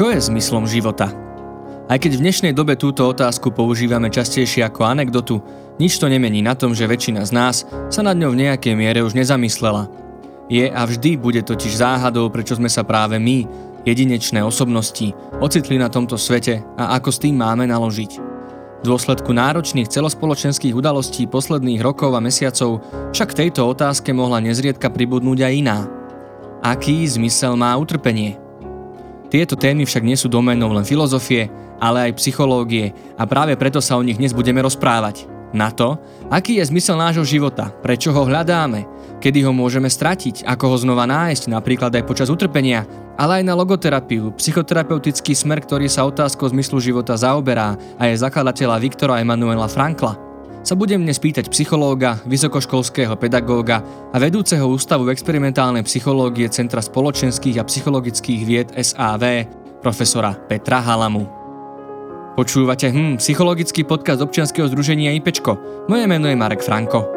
Čo je zmyslom života? Aj keď v dnešnej dobe túto otázku používame častejšie ako anekdotu, nič to nemení na tom, že väčšina z nás sa nad ňou v nejakej miere už nezamyslela. Je a vždy bude totiž záhadou, prečo sme sa práve my, jedinečné osobnosti, ocitli na tomto svete a ako s tým máme naložiť. V dôsledku náročných celospoločenských udalostí posledných rokov a mesiacov však tejto otázke mohla nezriedka pribudnúť aj iná. Aký zmysel má utrpenie? Tieto témy však nie sú domenou len filozofie, ale aj psychológie a práve preto sa o nich dnes budeme rozprávať. Na to, aký je zmysel nášho života, prečo ho hľadáme, kedy ho môžeme stratiť, ako ho znova nájsť, napríklad aj počas utrpenia, ale aj na logoterapiu, psychoterapeutický smer, ktorý sa otázkou zmyslu života zaoberá a je zakladateľa Viktora Emanuela Frankla sa budem dnes pýtať psychológa, vysokoškolského pedagóga a vedúceho ústavu experimentálnej psychológie Centra spoločenských a psychologických vied SAV, profesora Petra Halamu. Počúvate hm, psychologický podcast občianskeho združenia IPčko. Moje meno je Marek Franko.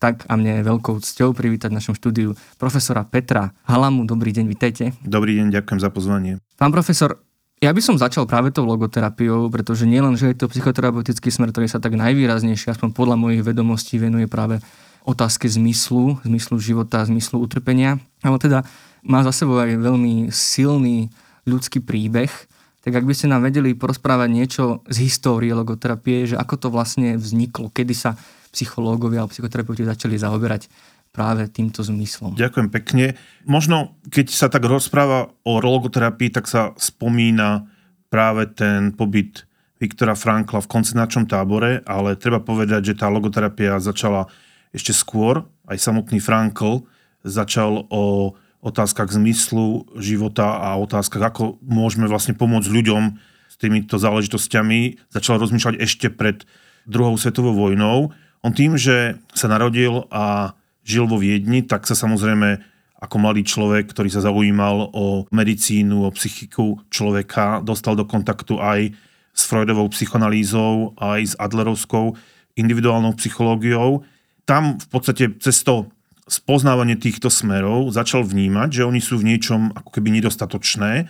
Tak a mne je veľkou cťou privítať v našom štúdiu profesora Petra Halamu. Dobrý deň, vitajte. Dobrý deň, ďakujem za pozvanie. Pán profesor, ja by som začal práve tou logoterapiou, pretože nielen, že je to psychoterapeutický smer, ktorý sa tak najvýraznejšie, aspoň podľa mojich vedomostí, venuje práve otázke zmyslu, zmyslu života, zmyslu utrpenia, ale teda má za sebou aj veľmi silný ľudský príbeh, tak ak by ste nám vedeli porozprávať niečo z histórie logoterapie, že ako to vlastne vzniklo, kedy sa psychológovia alebo psychoterapeuti začali zaoberať práve týmto zmyslom. Ďakujem pekne. Možno, keď sa tak rozpráva o logoterapii, tak sa spomína práve ten pobyt Viktora Frankla v koncentračnom tábore, ale treba povedať, že tá logoterapia začala ešte skôr. Aj samotný Frankl začal o otázkach zmyslu života a otázkach, ako môžeme vlastne pomôcť ľuďom s týmito záležitosťami. Začal rozmýšľať ešte pred druhou svetovou vojnou. On tým, že sa narodil a žil vo Viedni, tak sa samozrejme ako mladý človek, ktorý sa zaujímal o medicínu, o psychiku človeka, dostal do kontaktu aj s Freudovou psychoanalýzou, aj s Adlerovskou individuálnou psychológiou. Tam v podstate cez to spoznávanie týchto smerov začal vnímať, že oni sú v niečom ako keby nedostatočné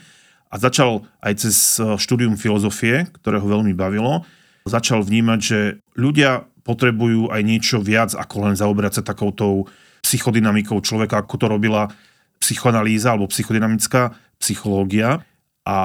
a začal aj cez štúdium filozofie, ktoré ho veľmi bavilo, začal vnímať, že ľudia potrebujú aj niečo viac, ako len zaoberať sa takoutou psychodynamikou človeka, ako to robila psychoanalýza alebo psychodynamická psychológia. A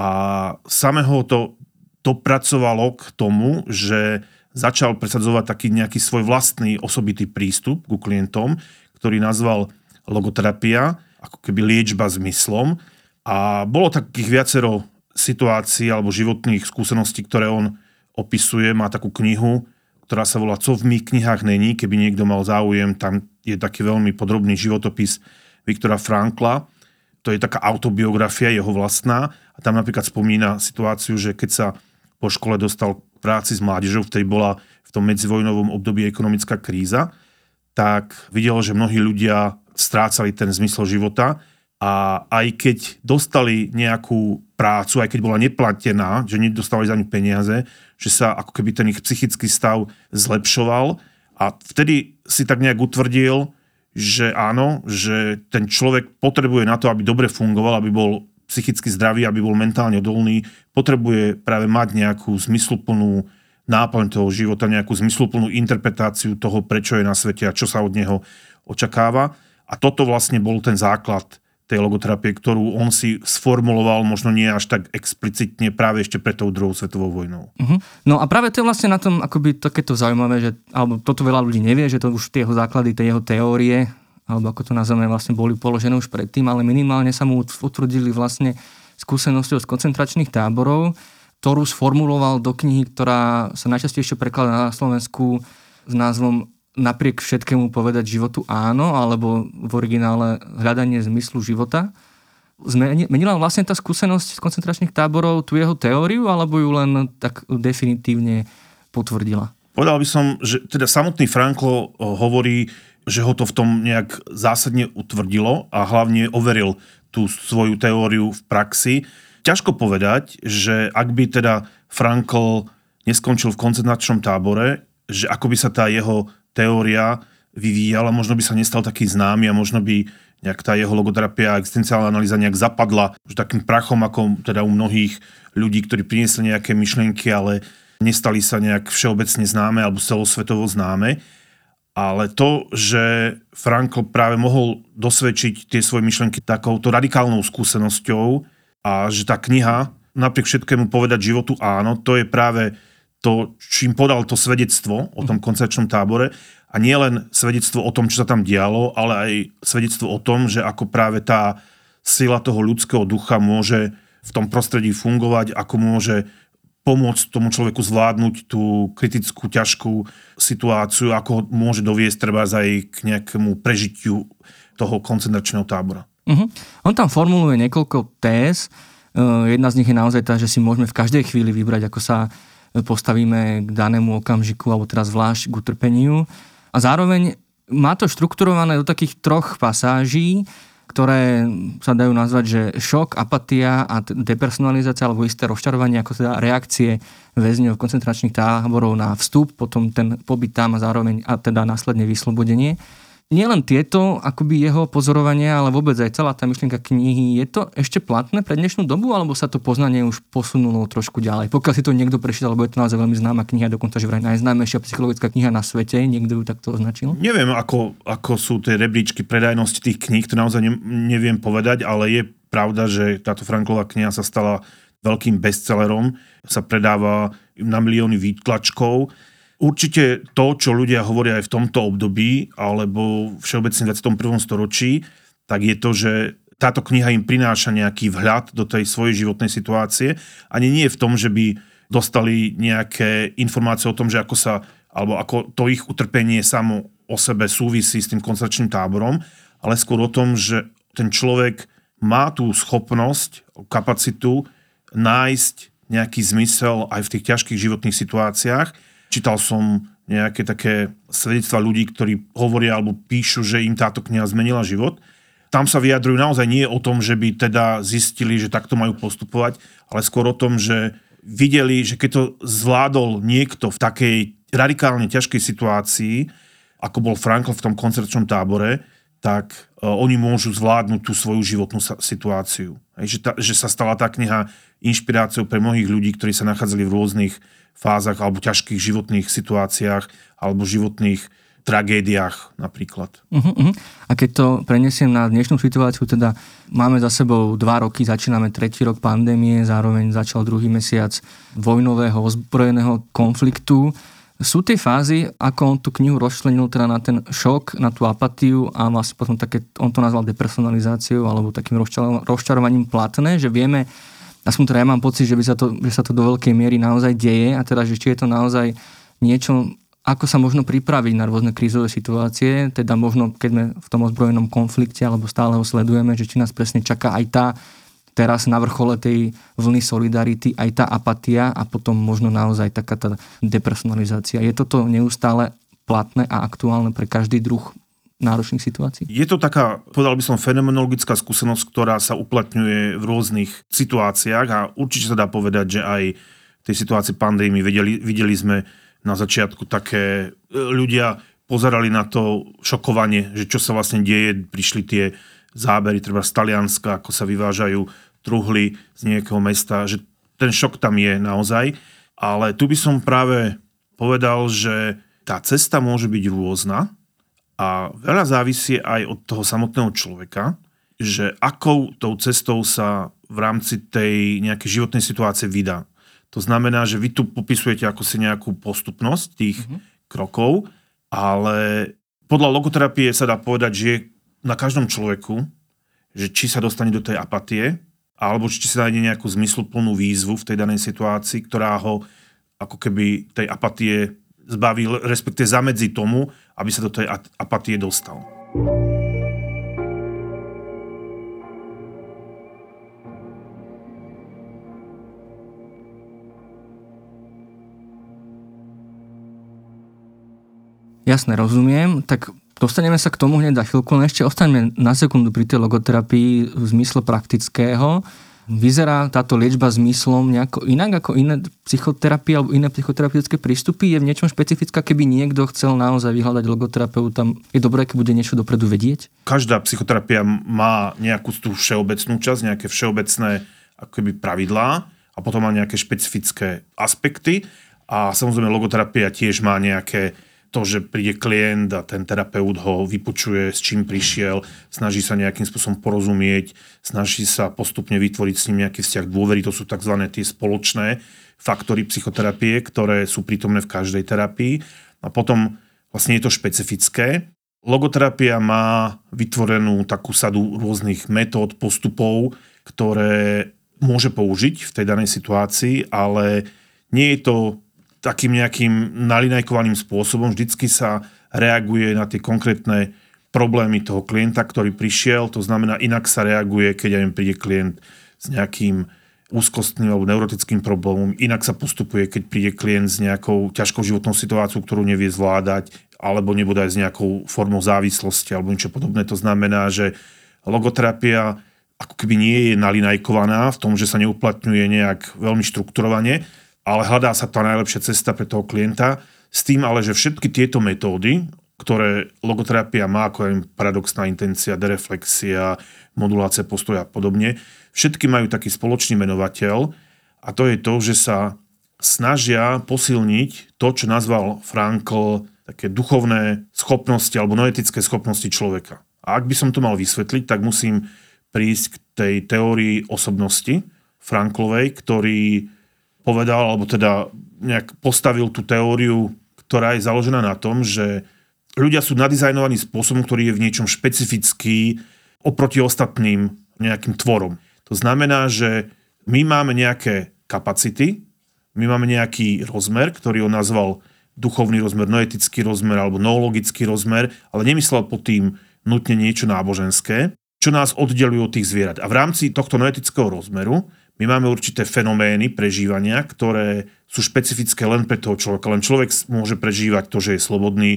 samého to dopracovalo k tomu, že začal presadzovať taký nejaký svoj vlastný osobitý prístup ku klientom, ktorý nazval logoterapia, ako keby liečba zmyslom. A bolo takých viacero situácií alebo životných skúseností, ktoré on opisuje. Má takú knihu, ktorá sa volá Co v mých knihách není, keby niekto mal záujem, tam je taký veľmi podrobný životopis Viktora Frankla. To je taká autobiografia jeho vlastná a tam napríklad spomína situáciu, že keď sa po škole dostal práci s mládežou, vtedy bola v tom medzivojnovom období ekonomická kríza, tak videl, že mnohí ľudia strácali ten zmysel života a aj keď dostali nejakú prácu, aj keď bola neplatená, že nedostávali za ňu peniaze, že sa ako keby ten ich psychický stav zlepšoval a vtedy si tak nejak utvrdil, že áno, že ten človek potrebuje na to, aby dobre fungoval, aby bol psychicky zdravý, aby bol mentálne odolný, potrebuje práve mať nejakú zmysluplnú náplň toho života, nejakú zmysluplnú interpretáciu toho, prečo je na svete a čo sa od neho očakáva. A toto vlastne bol ten základ tej logoterapie, ktorú on si sformuloval možno nie až tak explicitne práve ešte pred tou druhou svetovou vojnou. Uh-huh. No a práve to je vlastne na tom akoby takéto zaujímavé, že, alebo toto veľa ľudí nevie, že to už tie jeho základy, tie jeho teórie, alebo ako to nazveme, vlastne boli položené už predtým, ale minimálne sa mu utvrdili vlastne skúsenosťou z koncentračných táborov, ktorú sformuloval do knihy, ktorá sa najčastejšie prekladá na Slovensku s názvom napriek všetkému povedať životu áno, alebo v originále hľadanie zmyslu života. Menila vlastne tá skúsenosť z koncentračných táborov tú jeho teóriu, alebo ju len tak definitívne potvrdila? Povedal by som, že teda samotný Franklo eh, hovorí, že ho to v tom nejak zásadne utvrdilo a hlavne overil tú svoju teóriu v praxi. Ťažko povedať, že ak by teda Frankl neskončil v koncentračnom tábore, že ako by sa tá jeho teória vyvíjal a možno by sa nestal taký známy a možno by nejak tá jeho logoterapia a existenciálna analýza nejak zapadla už takým prachom ako teda u mnohých ľudí, ktorí priniesli nejaké myšlienky, ale nestali sa nejak všeobecne známe alebo celosvetovo známe. Ale to, že Frankl práve mohol dosvedčiť tie svoje myšlenky takouto radikálnou skúsenosťou a že tá kniha napriek všetkému povedať životu áno, to je práve to, čím podal to svedectvo o tom koncepčnom tábore a nie len svedectvo o tom, čo sa tam dialo, ale aj svedectvo o tom, že ako práve tá sila toho ľudského ducha môže v tom prostredí fungovať, ako môže pomôcť tomu človeku zvládnuť tú kritickú, ťažkú situáciu, ako môže doviesť treba aj k nejakému prežitiu toho koncentračného tábora. Uh-huh. On tam formuluje niekoľko téz. Uh, jedna z nich je naozaj tá, že si môžeme v každej chvíli vybrať, ako sa postavíme k danému okamžiku, alebo teraz zvlášť k utrpeniu. A zároveň má to štrukturované do takých troch pasáží, ktoré sa dajú nazvať, že šok, apatia a depersonalizácia alebo isté rozčarovanie ako teda reakcie väzňov koncentračných táborov na vstup, potom ten pobyt tam a zároveň a teda následne vyslobodenie nielen tieto akoby jeho pozorovania, ale vôbec aj celá tá myšlienka knihy, je to ešte platné pre dnešnú dobu, alebo sa to poznanie už posunulo trošku ďalej? Pokiaľ si to niekto prečítal, lebo je to naozaj veľmi známa kniha, dokonca že vraj najznámejšia psychologická kniha na svete, niekto ju takto označil? Neviem, ako, ako sú tie rebríčky predajnosti tých kníh, to naozaj ne, neviem povedať, ale je pravda, že táto Franková kniha sa stala veľkým bestsellerom, sa predáva na milióny výtlačkov Určite to, čo ľudia hovoria aj v tomto období, alebo všeobecne v 21. storočí, tak je to, že táto kniha im prináša nejaký vhľad do tej svojej životnej situácie. Ani nie je v tom, že by dostali nejaké informácie o tom, že ako sa, alebo ako to ich utrpenie samo o sebe súvisí s tým koncentračným táborom, ale skôr o tom, že ten človek má tú schopnosť, kapacitu nájsť nejaký zmysel aj v tých ťažkých životných situáciách Čítal som nejaké také svedectva ľudí, ktorí hovoria alebo píšu, že im táto kniha zmenila život. Tam sa vyjadrujú naozaj nie o tom, že by teda zistili, že takto majú postupovať, ale skôr o tom, že videli, že keď to zvládol niekto v takej radikálne ťažkej situácii, ako bol Frankl v tom koncertčnom tábore, tak uh, oni môžu zvládnuť tú svoju životnú situáciu. Že, ta, že sa stala tá kniha inšpiráciou pre mnohých ľudí, ktorí sa nachádzali v rôznych fázach alebo ťažkých životných situáciách alebo životných tragédiách napríklad. Uh-huh, uh-huh. A keď to prenesiem na dnešnú situáciu, teda máme za sebou dva roky, začíname tretí rok pandémie, zároveň začal druhý mesiac vojnového ozbrojeného konfliktu. Sú tie fázy, ako on tú knihu rozčlenil teda na ten šok, na tú apatiu a vlastne potom také, on to nazval depersonalizáciou alebo takým rozčarovaním platné, že vieme aspoň teda ja mám pocit, že, by sa to, že sa to do veľkej miery naozaj deje a teda, že či je to naozaj niečo, ako sa možno pripraviť na rôzne krízové situácie, teda možno keď sme v tom ozbrojenom konflikte alebo stále ho sledujeme, že či nás presne čaká aj tá teraz na vrchole tej vlny solidarity aj tá apatia a potom možno naozaj taká tá depersonalizácia. Je toto neustále platné a aktuálne pre každý druh náročných situácií? Je to taká, povedal by som, fenomenologická skúsenosť, ktorá sa uplatňuje v rôznych situáciách a určite sa dá povedať, že aj v tej situácii pandémie videli, videli sme na začiatku také e, ľudia pozerali na to šokovanie, že čo sa vlastne deje, prišli tie zábery treba z Talianska, ako sa vyvážajú truhly z nejakého mesta, že ten šok tam je naozaj. Ale tu by som práve povedal, že tá cesta môže byť rôzna a veľa závisí aj od toho samotného človeka, že akou tou cestou sa v rámci tej nejakej životnej situácie vydá. To znamená, že vy tu popisujete ako si nejakú postupnosť tých mm-hmm. krokov, ale podľa logoterapie sa dá povedať, že je na každom človeku, že či sa dostane do tej apatie, alebo či sa nájde nejakú zmysluplnú výzvu v tej danej situácii, ktorá ho ako keby tej apatie zbaví, respektive zamedzi tomu, aby sa do tej apatie dostal. Jasne, rozumiem. Tak dostaneme sa k tomu hneď za chvíľku, ale ešte ostaňme na sekundu pri tej logoterapii v zmysle praktického. Vyzerá táto liečba zmyslom nejako inak ako iné psychoterapie alebo iné psychoterapeutické prístupy? Je v niečom špecifická, keby niekto chcel naozaj vyhľadať logoterapeuta? Je dobré, keď bude niečo dopredu vedieť? Každá psychoterapia má nejakú tú všeobecnú časť, nejaké všeobecné akoby pravidlá a potom má nejaké špecifické aspekty. A samozrejme logoterapia tiež má nejaké to, že príde klient a ten terapeut ho vypočuje, s čím prišiel, snaží sa nejakým spôsobom porozumieť, snaží sa postupne vytvoriť s ním nejaký vzťah dôvery, to sú tzv. tie spoločné faktory psychoterapie, ktoré sú prítomné v každej terapii. A potom vlastne je to špecifické. Logoterapia má vytvorenú takú sadu rôznych metód, postupov, ktoré môže použiť v tej danej situácii, ale nie je to takým nejakým nalinajkovaným spôsobom. Vždycky sa reaguje na tie konkrétne problémy toho klienta, ktorý prišiel. To znamená, inak sa reaguje, keď aj príde klient s nejakým úzkostným alebo neurotickým problémom. Inak sa postupuje, keď príde klient s nejakou ťažkou životnou situáciou, ktorú nevie zvládať, alebo nebude aj s nejakou formou závislosti alebo niečo podobné. To znamená, že logoterapia ako keby nie je nalinajkovaná v tom, že sa neuplatňuje nejak veľmi štrukturovane, ale hľadá sa tá najlepšia cesta pre toho klienta, s tým ale, že všetky tieto metódy, ktoré logoterapia má, ako je paradoxná intencia, dereflexia, modulácia postoja a podobne, všetky majú taký spoločný menovateľ a to je to, že sa snažia posilniť to, čo nazval Frankl také duchovné schopnosti alebo noetické schopnosti človeka. A ak by som to mal vysvetliť, tak musím prísť k tej teórii osobnosti Franklovej, ktorý povedal, alebo teda nejak postavil tú teóriu, ktorá je založená na tom, že ľudia sú nadizajnovaní spôsobom, ktorý je v niečom špecifický oproti ostatným nejakým tvorom. To znamená, že my máme nejaké kapacity, my máme nejaký rozmer, ktorý on nazval duchovný rozmer, noetický rozmer alebo noologický rozmer, ale nemyslel pod tým nutne niečo náboženské, čo nás oddelujú od tých zvierat. A v rámci tohto noetického rozmeru my máme určité fenomény prežívania, ktoré sú špecifické len pre toho človeka. Len človek môže prežívať to, že je slobodný,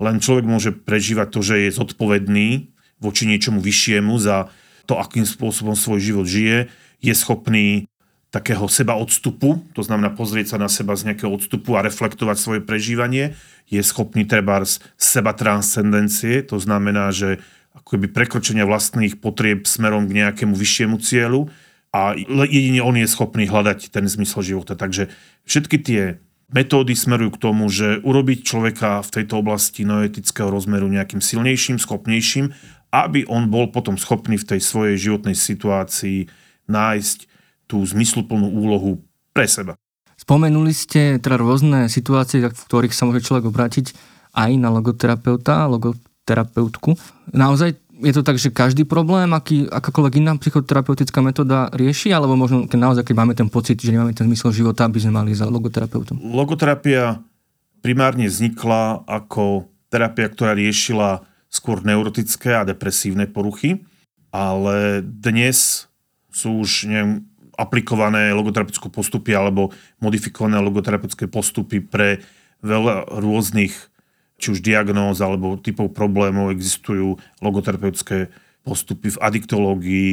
len človek môže prežívať to, že je zodpovedný voči niečomu vyššiemu za to, akým spôsobom svoj život žije, je schopný takého seba odstupu, to znamená pozrieť sa na seba z nejakého odstupu a reflektovať svoje prežívanie, je schopný treba z seba transcendencie, to znamená, že akoby prekročenia vlastných potrieb smerom k nejakému vyššiemu cieľu, a jedine on je schopný hľadať ten zmysel života. Takže všetky tie metódy smerujú k tomu, že urobiť človeka v tejto oblasti noetického rozmeru nejakým silnejším, schopnejším, aby on bol potom schopný v tej svojej životnej situácii nájsť tú zmysluplnú úlohu pre seba. Spomenuli ste teda rôzne situácie, v ktorých sa môže človek obrátiť aj na logoterapeuta, logoterapeutku. Naozaj je to tak, že každý problém, aký, akákoľvek iná psychoterapeutická metóda rieši, alebo možno keď naozaj, keď máme ten pocit, že nemáme ten zmysel života, aby sme mali za logoterapeutom? Logoterapia primárne vznikla ako terapia, ktorá riešila skôr neurotické a depresívne poruchy, ale dnes sú už neviem, aplikované logoterapeutické postupy alebo modifikované logoterapeutické postupy pre veľa rôznych či už diagnóz alebo typov problémov existujú logoterapeutické postupy v adiktológii,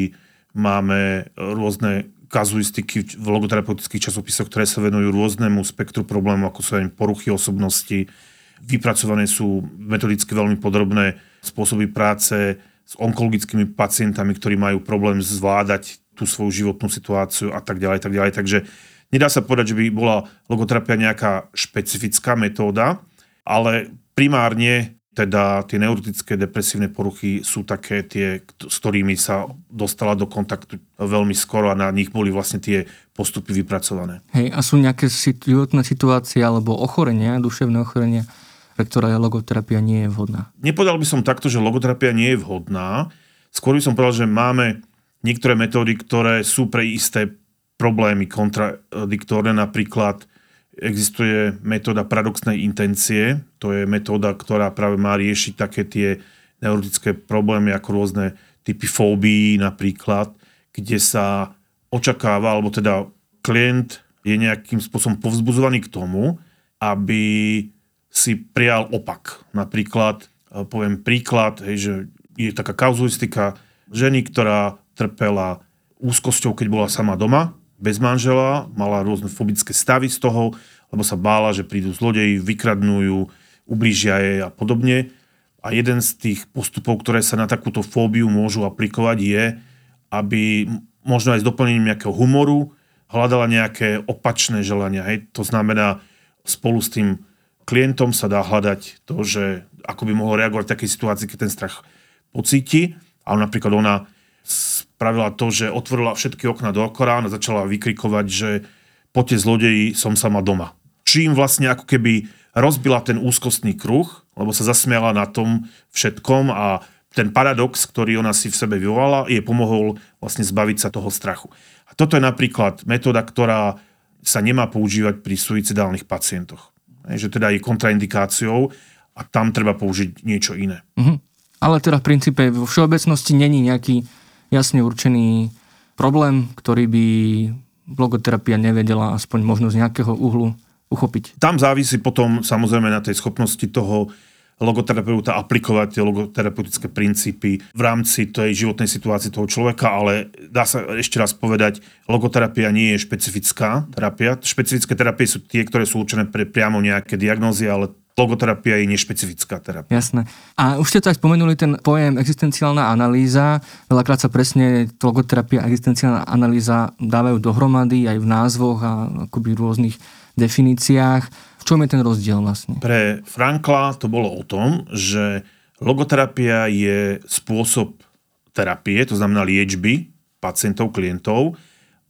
máme rôzne kazuistiky v logoterapeutických časopisoch, ktoré sa venujú rôznemu spektru problémov, ako sú aj poruchy osobnosti. Vypracované sú metodicky veľmi podrobné spôsoby práce s onkologickými pacientami, ktorí majú problém zvládať tú svoju životnú situáciu a tak ďalej, tak ďalej. Takže nedá sa povedať, že by bola logoterapia nejaká špecifická metóda, ale primárne teda tie neurotické depresívne poruchy sú také tie, s ktorými sa dostala do kontaktu veľmi skoro a na nich boli vlastne tie postupy vypracované. Hej, a sú nejaké životné situácie alebo ochorenia, duševné ochorenia, pre ktoré logoterapia nie je vhodná? Nepovedal by som takto, že logoterapia nie je vhodná. Skôr by som povedal, že máme niektoré metódy, ktoré sú pre isté problémy kontradiktorné, napríklad Existuje metóda paradoxnej intencie, to je metóda, ktorá práve má riešiť také tie neurotické problémy ako rôzne typy fóbií napríklad, kde sa očakáva, alebo teda klient je nejakým spôsobom povzbudzovaný k tomu, aby si prijal opak. Napríklad, e, poviem príklad, hej, že je taká kauzuistika ženy, ktorá trpela úzkosťou, keď bola sama doma, bez manžela, mala rôzne fobické stavy z toho, lebo sa bála, že prídu zlodeji, vykradnú ju, ublížia jej a podobne. A jeden z tých postupov, ktoré sa na takúto fóbiu môžu aplikovať, je, aby možno aj s doplnením nejakého humoru hľadala nejaké opačné želania. Hej. To znamená, spolu s tým klientom sa dá hľadať to, že ako by mohol reagovať v takej situácii, keď ten strach pocíti. Ale napríklad ona spravila to, že otvorila všetky okna do okorán a začala vykrikovať, že poďte zlodeji, som sama doma. Čím vlastne ako keby rozbila ten úzkostný kruh, lebo sa zasmiala na tom všetkom a ten paradox, ktorý ona si v sebe vyvolala, je pomohol vlastne zbaviť sa toho strachu. A toto je napríklad metóda, ktorá sa nemá používať pri suicidálnych pacientoch. Že teda je kontraindikáciou a tam treba použiť niečo iné. Mm-hmm. Ale teda v princípe vo všeobecnosti není nejaký jasne určený problém, ktorý by logoterapia nevedela aspoň možno z nejakého uhlu uchopiť. Tam závisí potom samozrejme na tej schopnosti toho logoterapeuta aplikovať tie logoterapeutické princípy v rámci tej životnej situácie toho človeka, ale dá sa ešte raz povedať, logoterapia nie je špecifická terapia. Špecifické terapie sú tie, ktoré sú určené pre priamo nejaké diagnózy, ale logoterapia je nešpecifická terapia. Jasné. A už ste to aj spomenuli, ten pojem existenciálna analýza. Veľakrát sa presne logoterapia a existenciálna analýza dávajú dohromady aj v názvoch a akoby rôznych definíciách. V čom je ten rozdiel vlastne? Pre Frankla to bolo o tom, že logoterapia je spôsob terapie, to znamená liečby pacientov, klientov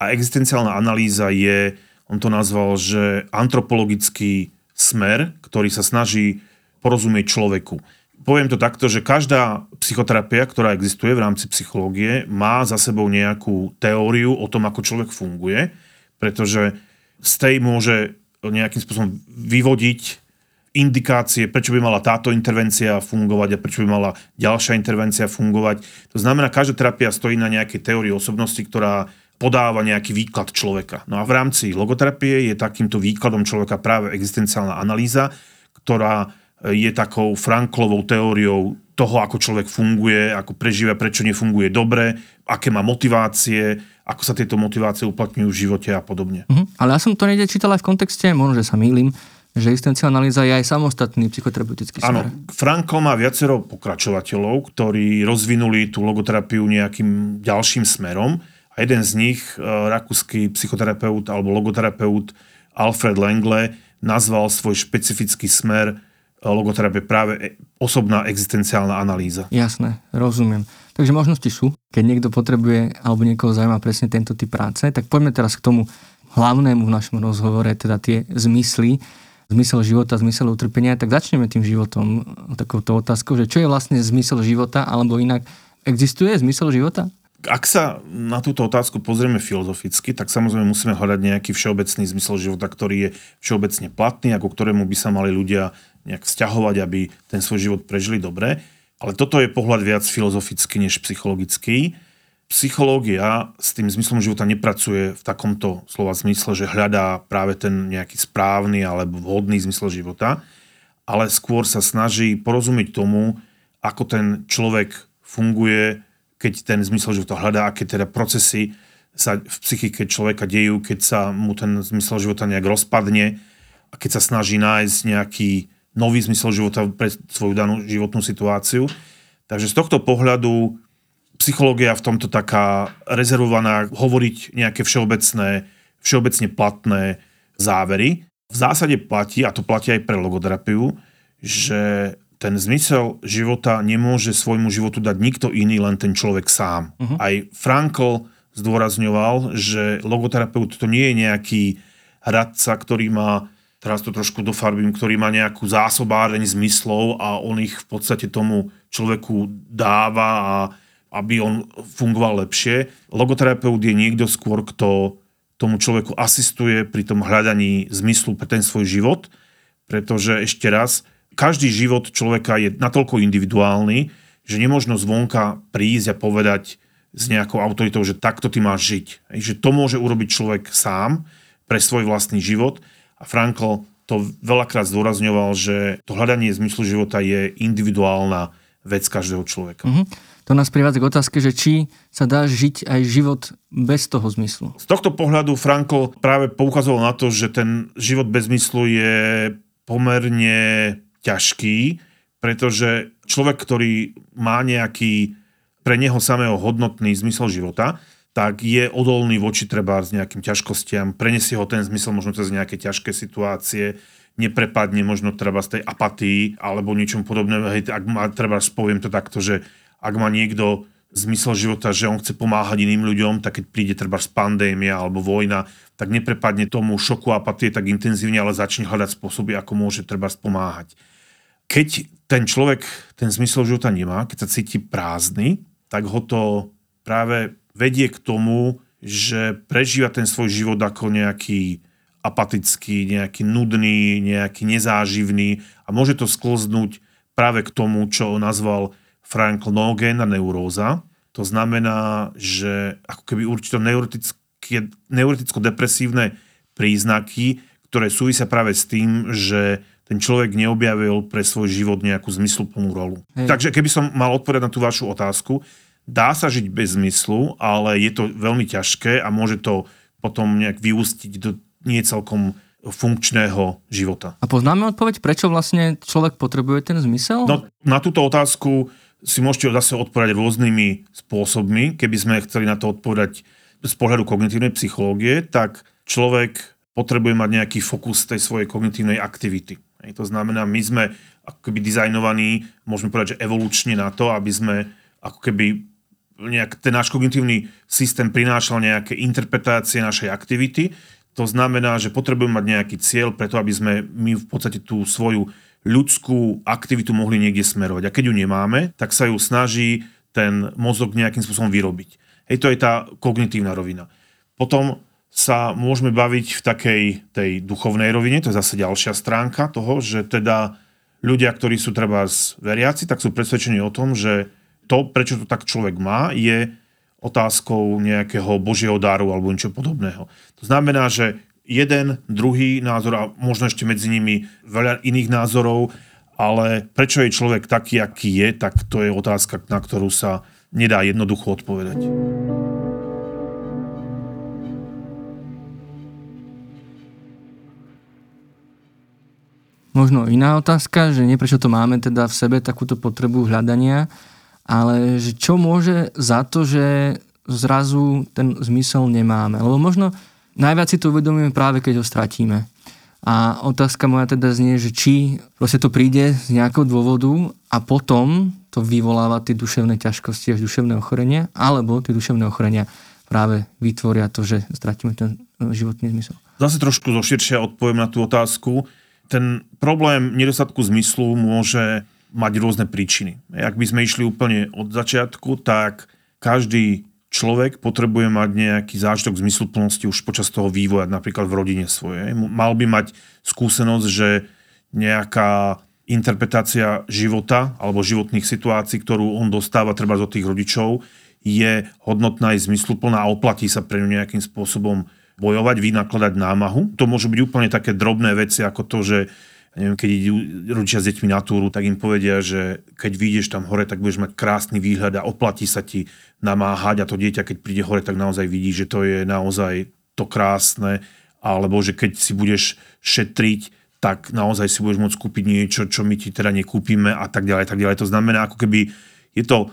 a existenciálna analýza je, on to nazval, že antropologický smer, ktorý sa snaží porozumieť človeku. Poviem to takto, že každá psychoterapia, ktorá existuje v rámci psychológie, má za sebou nejakú teóriu o tom, ako človek funguje, pretože z tej môže nejakým spôsobom vyvodiť indikácie, prečo by mala táto intervencia fungovať a prečo by mala ďalšia intervencia fungovať. To znamená, každá terapia stojí na nejakej teórii osobnosti, ktorá podáva nejaký výklad človeka. No a v rámci logoterapie je takýmto výkladom človeka práve existenciálna analýza, ktorá je takou Franklovou teóriou toho, ako človek funguje, ako prežíva, prečo nefunguje dobre, aké má motivácie, ako sa tieto motivácie uplatňujú v živote a podobne. Uh-huh. Ale ja som to niekde čítal aj v kontexte, možno, že sa mýlim, že existenciálna analýza je aj samostatný psychoterapeutický smer. Áno, Frankl má viacero pokračovateľov, ktorí rozvinuli tú logoterapiu nejakým ďalším smerom a jeden z nich, e, rakúsky psychoterapeut alebo logoterapeut Alfred Lengle, nazval svoj špecifický smer e, logoterapie práve e, osobná existenciálna analýza. Jasné, rozumiem. Takže možnosti sú, keď niekto potrebuje alebo niekoho zaujíma presne tento typ práce, tak poďme teraz k tomu hlavnému v našom rozhovore, teda tie zmysly, zmysel života, zmysel utrpenia, tak začneme tým životom, takouto otázkou, že čo je vlastne zmysel života, alebo inak, existuje zmysel života? Ak sa na túto otázku pozrieme filozoficky, tak samozrejme musíme hľadať nejaký všeobecný zmysel života, ktorý je všeobecne platný, ako ktorému by sa mali ľudia nejak vzťahovať, aby ten svoj život prežili dobre. Ale toto je pohľad viac filozofický než psychologický. Psychológia s tým zmyslom života nepracuje v takomto slova zmysle, že hľadá práve ten nejaký správny alebo vhodný zmysel života, ale skôr sa snaží porozumieť tomu, ako ten človek funguje keď ten zmysel života hľadá, aké teda procesy sa v psychike človeka dejú, keď sa mu ten zmysel života nejak rozpadne a keď sa snaží nájsť nejaký nový zmysel života pre svoju danú životnú situáciu. Takže z tohto pohľadu psychológia v tomto taká rezervovaná hovoriť nejaké všeobecné, všeobecne platné závery. V zásade platí, a to platí aj pre logoterapiu, že ten zmysel života nemôže svojmu životu dať nikto iný, len ten človek sám. Uh-huh. Aj Frankl zdôrazňoval, že logoterapeut to nie je nejaký radca, ktorý má, teraz to trošku dofarbím, ktorý má nejakú zásobáreň zmyslov a on ich v podstate tomu človeku dáva a aby on fungoval lepšie. Logoterapeut je niekto skôr, kto tomu človeku asistuje pri tom hľadaní zmyslu pre ten svoj život, pretože ešte raz, každý život človeka je natoľko individuálny, že nemôžno zvonka prísť a povedať s nejakou autoritou, že takto ty máš žiť. Že to môže urobiť človek sám pre svoj vlastný život. A Frankl to veľakrát zdôrazňoval, že to hľadanie zmyslu života je individuálna vec každého človeka. Mm-hmm. To nás privádza k otázke, že či sa dá žiť aj život bez toho zmyslu. Z tohto pohľadu Franko práve poukazoval na to, že ten život bez zmyslu je pomerne ťažký, pretože človek, ktorý má nejaký pre neho samého hodnotný zmysel života, tak je odolný voči treba s nejakým ťažkostiam, prenesie ho ten zmysel možno cez nejaké ťažké situácie, neprepadne možno treba z tej apatii alebo niečom podobného. Hej, ak má, treba poviem to takto, že ak má niekto zmysel života, že on chce pomáhať iným ľuďom, tak keď príde treba z pandémia alebo vojna, tak neprepadne tomu šoku apatie tak intenzívne, ale začne hľadať spôsoby, ako môže treba pomáhať. Keď ten človek ten zmysel života nemá, keď sa cíti prázdny, tak ho to práve vedie k tomu, že prežíva ten svoj život ako nejaký apatický, nejaký nudný, nejaký nezáživný a môže to sklznúť práve k tomu, čo nazval Frank Nogen a neuróza. To znamená, že ako keby určito neuroticko-depresívne príznaky, ktoré súvisia práve s tým, že ten človek neobjavil pre svoj život nejakú zmysluplnú rolu. Hej. Takže keby som mal odpovedať na tú vašu otázku, dá sa žiť bez zmyslu, ale je to veľmi ťažké a môže to potom nejak vyústiť do nie celkom funkčného života. A poznáme odpoveď, prečo vlastne človek potrebuje ten zmysel? No, na túto otázku si môžete zase odpovedať rôznymi spôsobmi. Keby sme chceli na to odpovedať z pohľadu kognitívnej psychológie, tak človek potrebuje mať nejaký fokus tej svojej kognitívnej aktivity. To znamená, my sme ako keby dizajnovaní, môžeme povedať, že evolučne na to, aby sme ako keby nejak, ten náš kognitívny systém prinášal nejaké interpretácie našej aktivity, to znamená, že potrebujeme mať nejaký cieľ preto, aby sme my v podstate tú svoju ľudskú aktivitu mohli niekde smerovať. A keď ju nemáme, tak sa ju snaží ten mozog nejakým spôsobom vyrobiť. Hej, to je tá kognitívna rovina. Potom sa môžeme baviť v takej tej duchovnej rovine, to je zase ďalšia stránka toho, že teda ľudia, ktorí sú treba veriaci, tak sú presvedčení o tom, že to, prečo to tak človek má, je otázkou nejakého božieho dáru alebo niečo podobného. To znamená, že jeden, druhý názor a možno ešte medzi nimi veľa iných názorov, ale prečo je človek taký, aký je, tak to je otázka, na ktorú sa nedá jednoducho odpovedať. Možno iná otázka, že nie prečo to máme teda v sebe takúto potrebu hľadania, ale že čo môže za to, že zrazu ten zmysel nemáme. Lebo možno najviac si to uvedomíme práve, keď ho stratíme. A otázka moja teda znie, že či proste to príde z nejakého dôvodu a potom to vyvoláva tie duševné ťažkosti až duševné ochorenia, alebo tie duševné ochorenia práve vytvoria to, že stratíme ten životný zmysel. Zase trošku zoširšia odpoviem na tú otázku. Ten problém nedostatku zmyslu môže mať rôzne príčiny. Ak by sme išli úplne od začiatku, tak každý človek potrebuje mať nejaký zážitok zmysluplnosti už počas toho vývoja, napríklad v rodine svojej. Mal by mať skúsenosť, že nejaká interpretácia života alebo životných situácií, ktorú on dostáva treba od tých rodičov, je hodnotná aj zmysluplná a oplatí sa pre ňu nejakým spôsobom bojovať, vynakladať námahu. To môžu byť úplne také drobné veci ako to, že neviem, keď idú rodičia s deťmi na túru, tak im povedia, že keď vyjdeš tam hore, tak budeš mať krásny výhľad a oplatí sa ti namáhať a to dieťa, keď príde hore, tak naozaj vidí, že to je naozaj to krásne, alebo že keď si budeš šetriť, tak naozaj si budeš môcť kúpiť niečo, čo my ti teda nekúpime a tak ďalej, tak ďalej. To znamená, ako keby je to,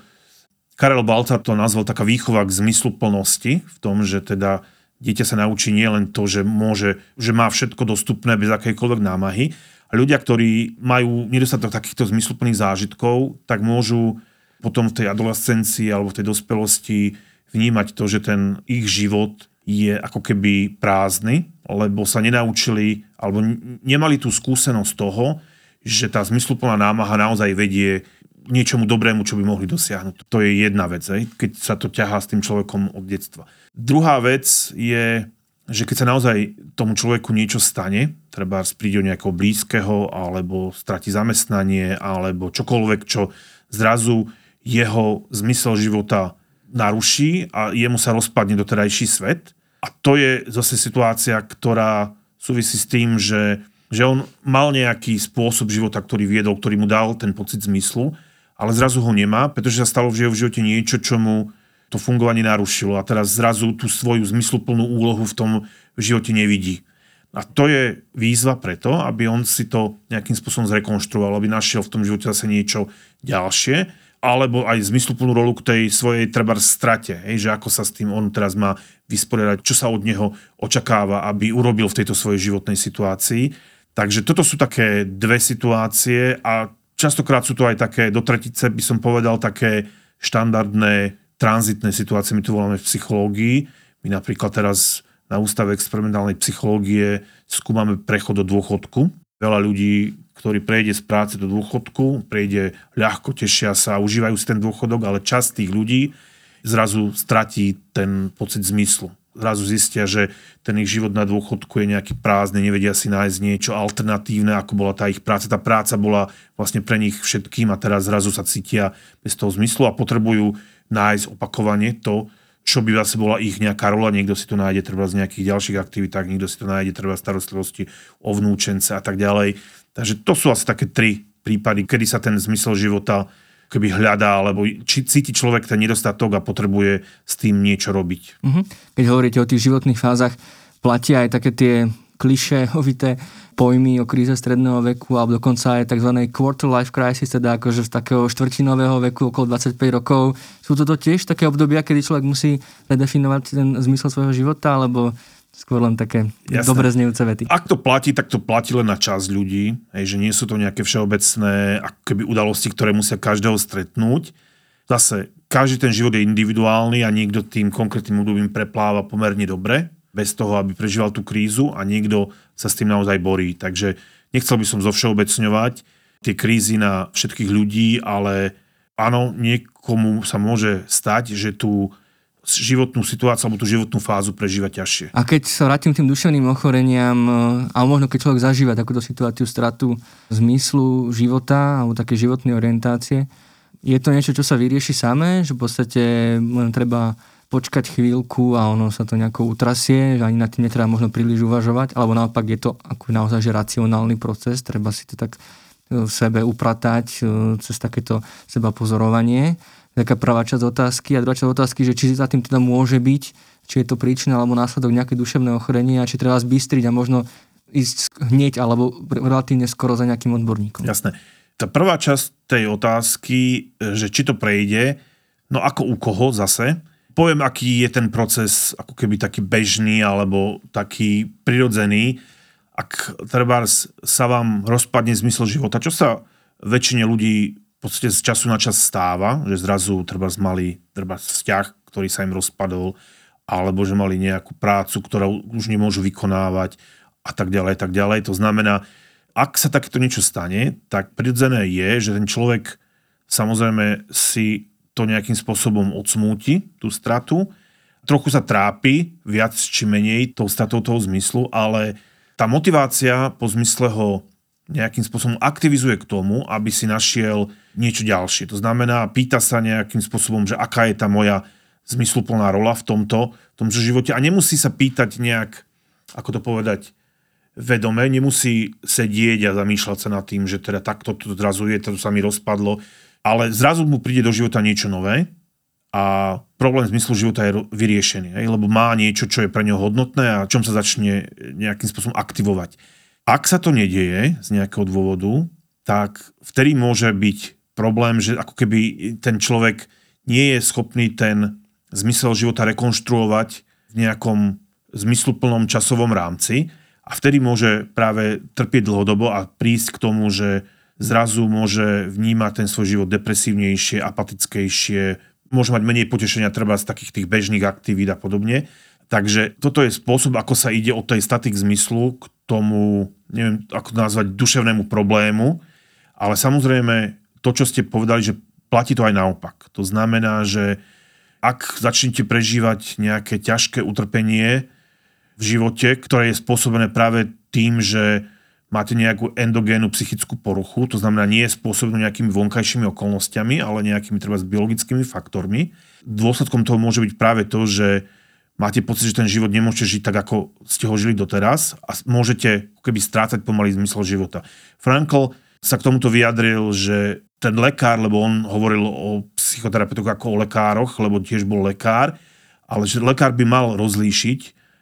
Karel Balca to nazval taká výchova k zmysluplnosti v tom, že teda dieťa sa naučí nielen to, že môže, že má všetko dostupné bez akejkoľvek námahy, a ľudia, ktorí majú nedostatok takýchto zmysluplných zážitkov, tak môžu potom v tej adolescencii alebo v tej dospelosti vnímať to, že ten ich život je ako keby prázdny, lebo sa nenaučili alebo nemali tú skúsenosť toho, že tá zmysluplná námaha naozaj vedie niečomu dobrému, čo by mohli dosiahnuť. To je jedna vec, keď sa to ťahá s tým človekom od detstva. Druhá vec je že keď sa naozaj tomu človeku niečo stane, treba príde o nejakého blízkeho, alebo stratí zamestnanie, alebo čokoľvek, čo zrazu jeho zmysel života naruší a jemu sa rozpadne doterajší svet. A to je zase situácia, ktorá súvisí s tým, že, že on mal nejaký spôsob života, ktorý viedol, ktorý mu dal ten pocit zmyslu ale zrazu ho nemá, pretože sa stalo v jeho živote niečo, čo mu to fungovanie narušilo a teraz zrazu tú svoju zmysluplnú úlohu v tom živote nevidí. A to je výzva preto, aby on si to nejakým spôsobom zrekonštruoval, aby našiel v tom živote zase niečo ďalšie, alebo aj zmysluplnú rolu k tej svojej treba strate, hej, že ako sa s tým on teraz má vysporiadať, čo sa od neho očakáva, aby urobil v tejto svojej životnej situácii. Takže toto sú také dve situácie a častokrát sú to aj také do tretice, by som povedal, také štandardné tranzitné situácie, my to voláme v psychológii. My napríklad teraz na Ústave experimentálnej psychológie skúmame prechod do dôchodku. Veľa ľudí, ktorí prejde z práce do dôchodku, prejde ľahko, tešia sa, užívajú si ten dôchodok, ale časť tých ľudí zrazu stratí ten pocit zmyslu. Zrazu zistia, že ten ich život na dôchodku je nejaký prázdny, nevedia si nájsť niečo alternatívne, ako bola tá ich práca. Tá práca bola vlastne pre nich všetkým a teraz zrazu sa cítia bez toho zmyslu a potrebujú nájsť opakovanie to, čo by zase bola ich nejaká rola, niekto si to nájde treba z nejakých ďalších aktivitách, niekto si to nájde treba starostlivosti o vnúčence a tak ďalej. Takže to sú asi také tri prípady, kedy sa ten zmysel života keby hľadá, alebo či cíti človek ten nedostatok a potrebuje s tým niečo robiť. Uh-huh. Keď hovoríte o tých životných fázach, platia aj také tie klišéhovité pojmy o kríze stredného veku alebo dokonca aj tzv. quarter life crisis, teda akože z takého štvrtinového veku okolo 25 rokov. Sú toto tiež také obdobia, kedy človek musí redefinovať ten zmysel svojho života, alebo skôr len také Jasné. dobre znejúce vety. Ak to platí, tak to platí len na časť ľudí, hej, že nie sú to nejaké všeobecné ako keby udalosti, ktoré musia každého stretnúť. Zase, každý ten život je individuálny a niekto tým konkrétnym obdobím prepláva pomerne dobre, bez toho, aby prežíval tú krízu a niekto sa s tým naozaj borí. Takže nechcel by som zovšeobecňovať tie krízy na všetkých ľudí, ale áno, niekomu sa môže stať, že tú životnú situáciu alebo tú životnú fázu prežíva ťažšie. A keď sa vrátim k tým duševným ochoreniam, a možno keď človek zažíva takúto situáciu, stratu zmyslu života alebo také životnej orientácie, je to niečo, čo sa vyrieši samé, že v podstate len treba počkať chvíľku a ono sa to nejako utrasie, že ani na tým netreba možno príliš uvažovať, alebo naopak je to ako naozaj že racionálny proces, treba si to tak e, v sebe upratať e, cez takéto seba pozorovanie. Taká prvá časť otázky a druhá časť otázky, že či za tým teda môže byť, či je to príčina alebo následok nejaké duševné ochorenie a či treba zbystriť a možno ísť hneď alebo relatívne skoro za nejakým odborníkom. Jasné. Tá prvá časť tej otázky, že či to prejde, no ako u koho zase, poviem, aký je ten proces ako keby taký bežný alebo taký prirodzený. Ak treba sa vám rozpadne zmysel života, čo sa väčšine ľudí podstate z času na čas stáva, že zrazu treba mali treba vzťah, ktorý sa im rozpadol, alebo že mali nejakú prácu, ktorú už nemôžu vykonávať a tak ďalej, tak ďalej. To znamená, ak sa takéto niečo stane, tak prirodzené je, že ten človek samozrejme si to nejakým spôsobom odsmúti, tú stratu. Trochu sa trápi, viac či menej, tou stratou toho zmyslu, ale tá motivácia po zmysle ho nejakým spôsobom aktivizuje k tomu, aby si našiel niečo ďalšie. To znamená, pýta sa nejakým spôsobom, že aká je tá moja zmysluplná rola v tomto, v tomto živote a nemusí sa pýtať nejak, ako to povedať, vedome, nemusí sedieť a zamýšľať sa nad tým, že teda takto to zrazu je, to sa mi rozpadlo, ale zrazu mu príde do života niečo nové a problém zmyslu života je vyriešený, lebo má niečo, čo je pre neho hodnotné a čom sa začne nejakým spôsobom aktivovať. Ak sa to nedieje z nejakého dôvodu, tak vtedy môže byť problém, že ako keby ten človek nie je schopný ten zmysel života rekonštruovať v nejakom zmysluplnom časovom rámci a vtedy môže práve trpieť dlhodobo a prísť k tomu, že zrazu môže vnímať ten svoj život depresívnejšie, apatickejšie, môže mať menej potešenia treba z takých tých bežných aktivít a podobne. Takže toto je spôsob, ako sa ide od tej statik zmyslu k tomu, neviem, ako nazvať, duševnému problému. Ale samozrejme, to, čo ste povedali, že platí to aj naopak. To znamená, že ak začnete prežívať nejaké ťažké utrpenie v živote, ktoré je spôsobené práve tým, že máte nejakú endogénu psychickú poruchu, to znamená nie je spôsobenú nejakými vonkajšími okolnostiami, ale nejakými treba biologickými faktormi. Dôsledkom toho môže byť práve to, že máte pocit, že ten život nemôžete žiť tak, ako ste ho žili doteraz a môžete keby strácať pomaly zmysel života. Frankl sa k tomuto vyjadril, že ten lekár, lebo on hovoril o psychoterapeutoch ako o lekároch, lebo tiež bol lekár, ale že lekár by mal rozlíšiť,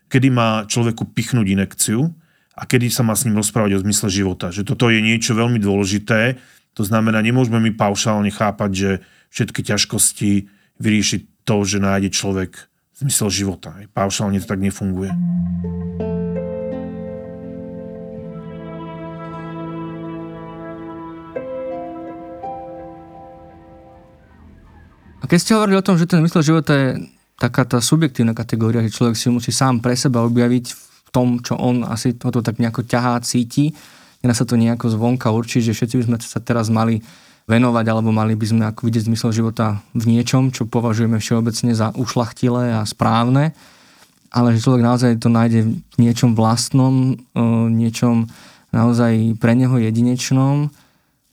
kedy má človeku pichnúť inekciu a kedy sa má s ním rozprávať o zmysle života. Že toto je niečo veľmi dôležité, to znamená, nemôžeme my paušálne chápať, že všetky ťažkosti vyrieši to, že nájde človek zmysel života. Paušálne to tak nefunguje. A keď ste hovorili o tom, že ten zmysel života je taká tá subjektívna kategória, že človek si musí sám pre seba objaviť v tom, čo on asi toto tak nejako ťahá, cíti, nedá sa to nejako zvonka určiť, že všetci by sme sa teraz mali venovať, alebo mali by sme ako vidieť zmysel života v niečom, čo považujeme všeobecne za ušlachtilé a správne, ale že človek naozaj to nájde v niečom vlastnom, niečom naozaj pre neho jedinečnom.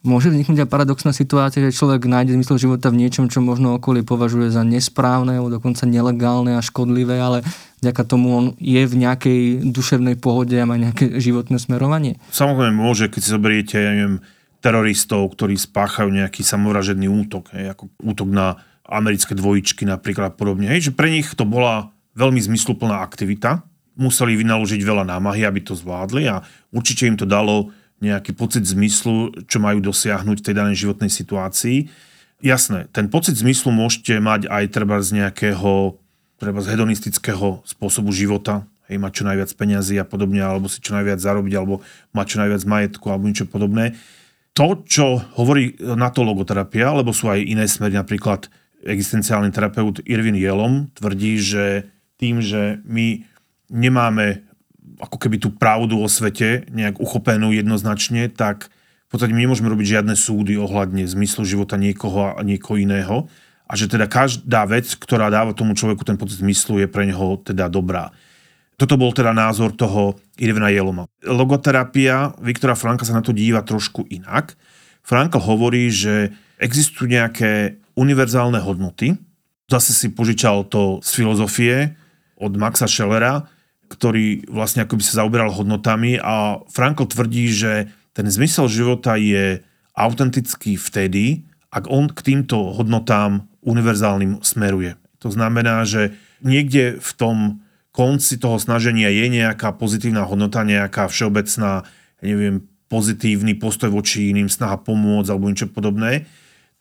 Môže vzniknúť aj paradoxná situácia, že človek nájde zmysel života v niečom, čo možno okolie považuje za nesprávne, alebo dokonca nelegálne a škodlivé, ale vďaka tomu on je v nejakej duševnej pohode a má nejaké životné smerovanie. Samozrejme môže, keď si zoberiete, ja neviem, teroristov, ktorí spáchajú nejaký samovražedný útok, hej, ako útok na americké dvojičky napríklad podobne. Hej, že pre nich to bola veľmi zmysluplná aktivita, museli vynaložiť veľa námahy, aby to zvládli a určite im to dalo nejaký pocit zmyslu, čo majú dosiahnuť v tej danej životnej situácii. Jasné, ten pocit zmyslu môžete mať aj treba z nejakého treba z hedonistického spôsobu života, hej, mať čo najviac peňazí a podobne, alebo si čo najviac zarobiť, alebo mať čo najviac majetku, alebo niečo podobné to, čo hovorí na to logoterapia, lebo sú aj iné smery, napríklad existenciálny terapeut Irvin Jelom tvrdí, že tým, že my nemáme ako keby tú pravdu o svete nejak uchopenú jednoznačne, tak v podstate my nemôžeme robiť žiadne súdy ohľadne zmyslu života niekoho a niekoho iného. A že teda každá vec, ktorá dáva tomu človeku ten pocit zmyslu, je pre neho teda dobrá. Toto bol teda názor toho Irvina Jeloma. Logoterapia, Viktora Franka sa na to díva trošku inak. Frankl hovorí, že existujú nejaké univerzálne hodnoty. Zase si požičal to z filozofie od Maxa Schellera, ktorý vlastne akoby sa zaoberal hodnotami a Frankl tvrdí, že ten zmysel života je autentický vtedy, ak on k týmto hodnotám univerzálnym smeruje. To znamená, že niekde v tom konci toho snaženia je nejaká pozitívna hodnota, nejaká všeobecná, ja neviem, pozitívny postoj voči iným, snaha pomôcť alebo niečo podobné,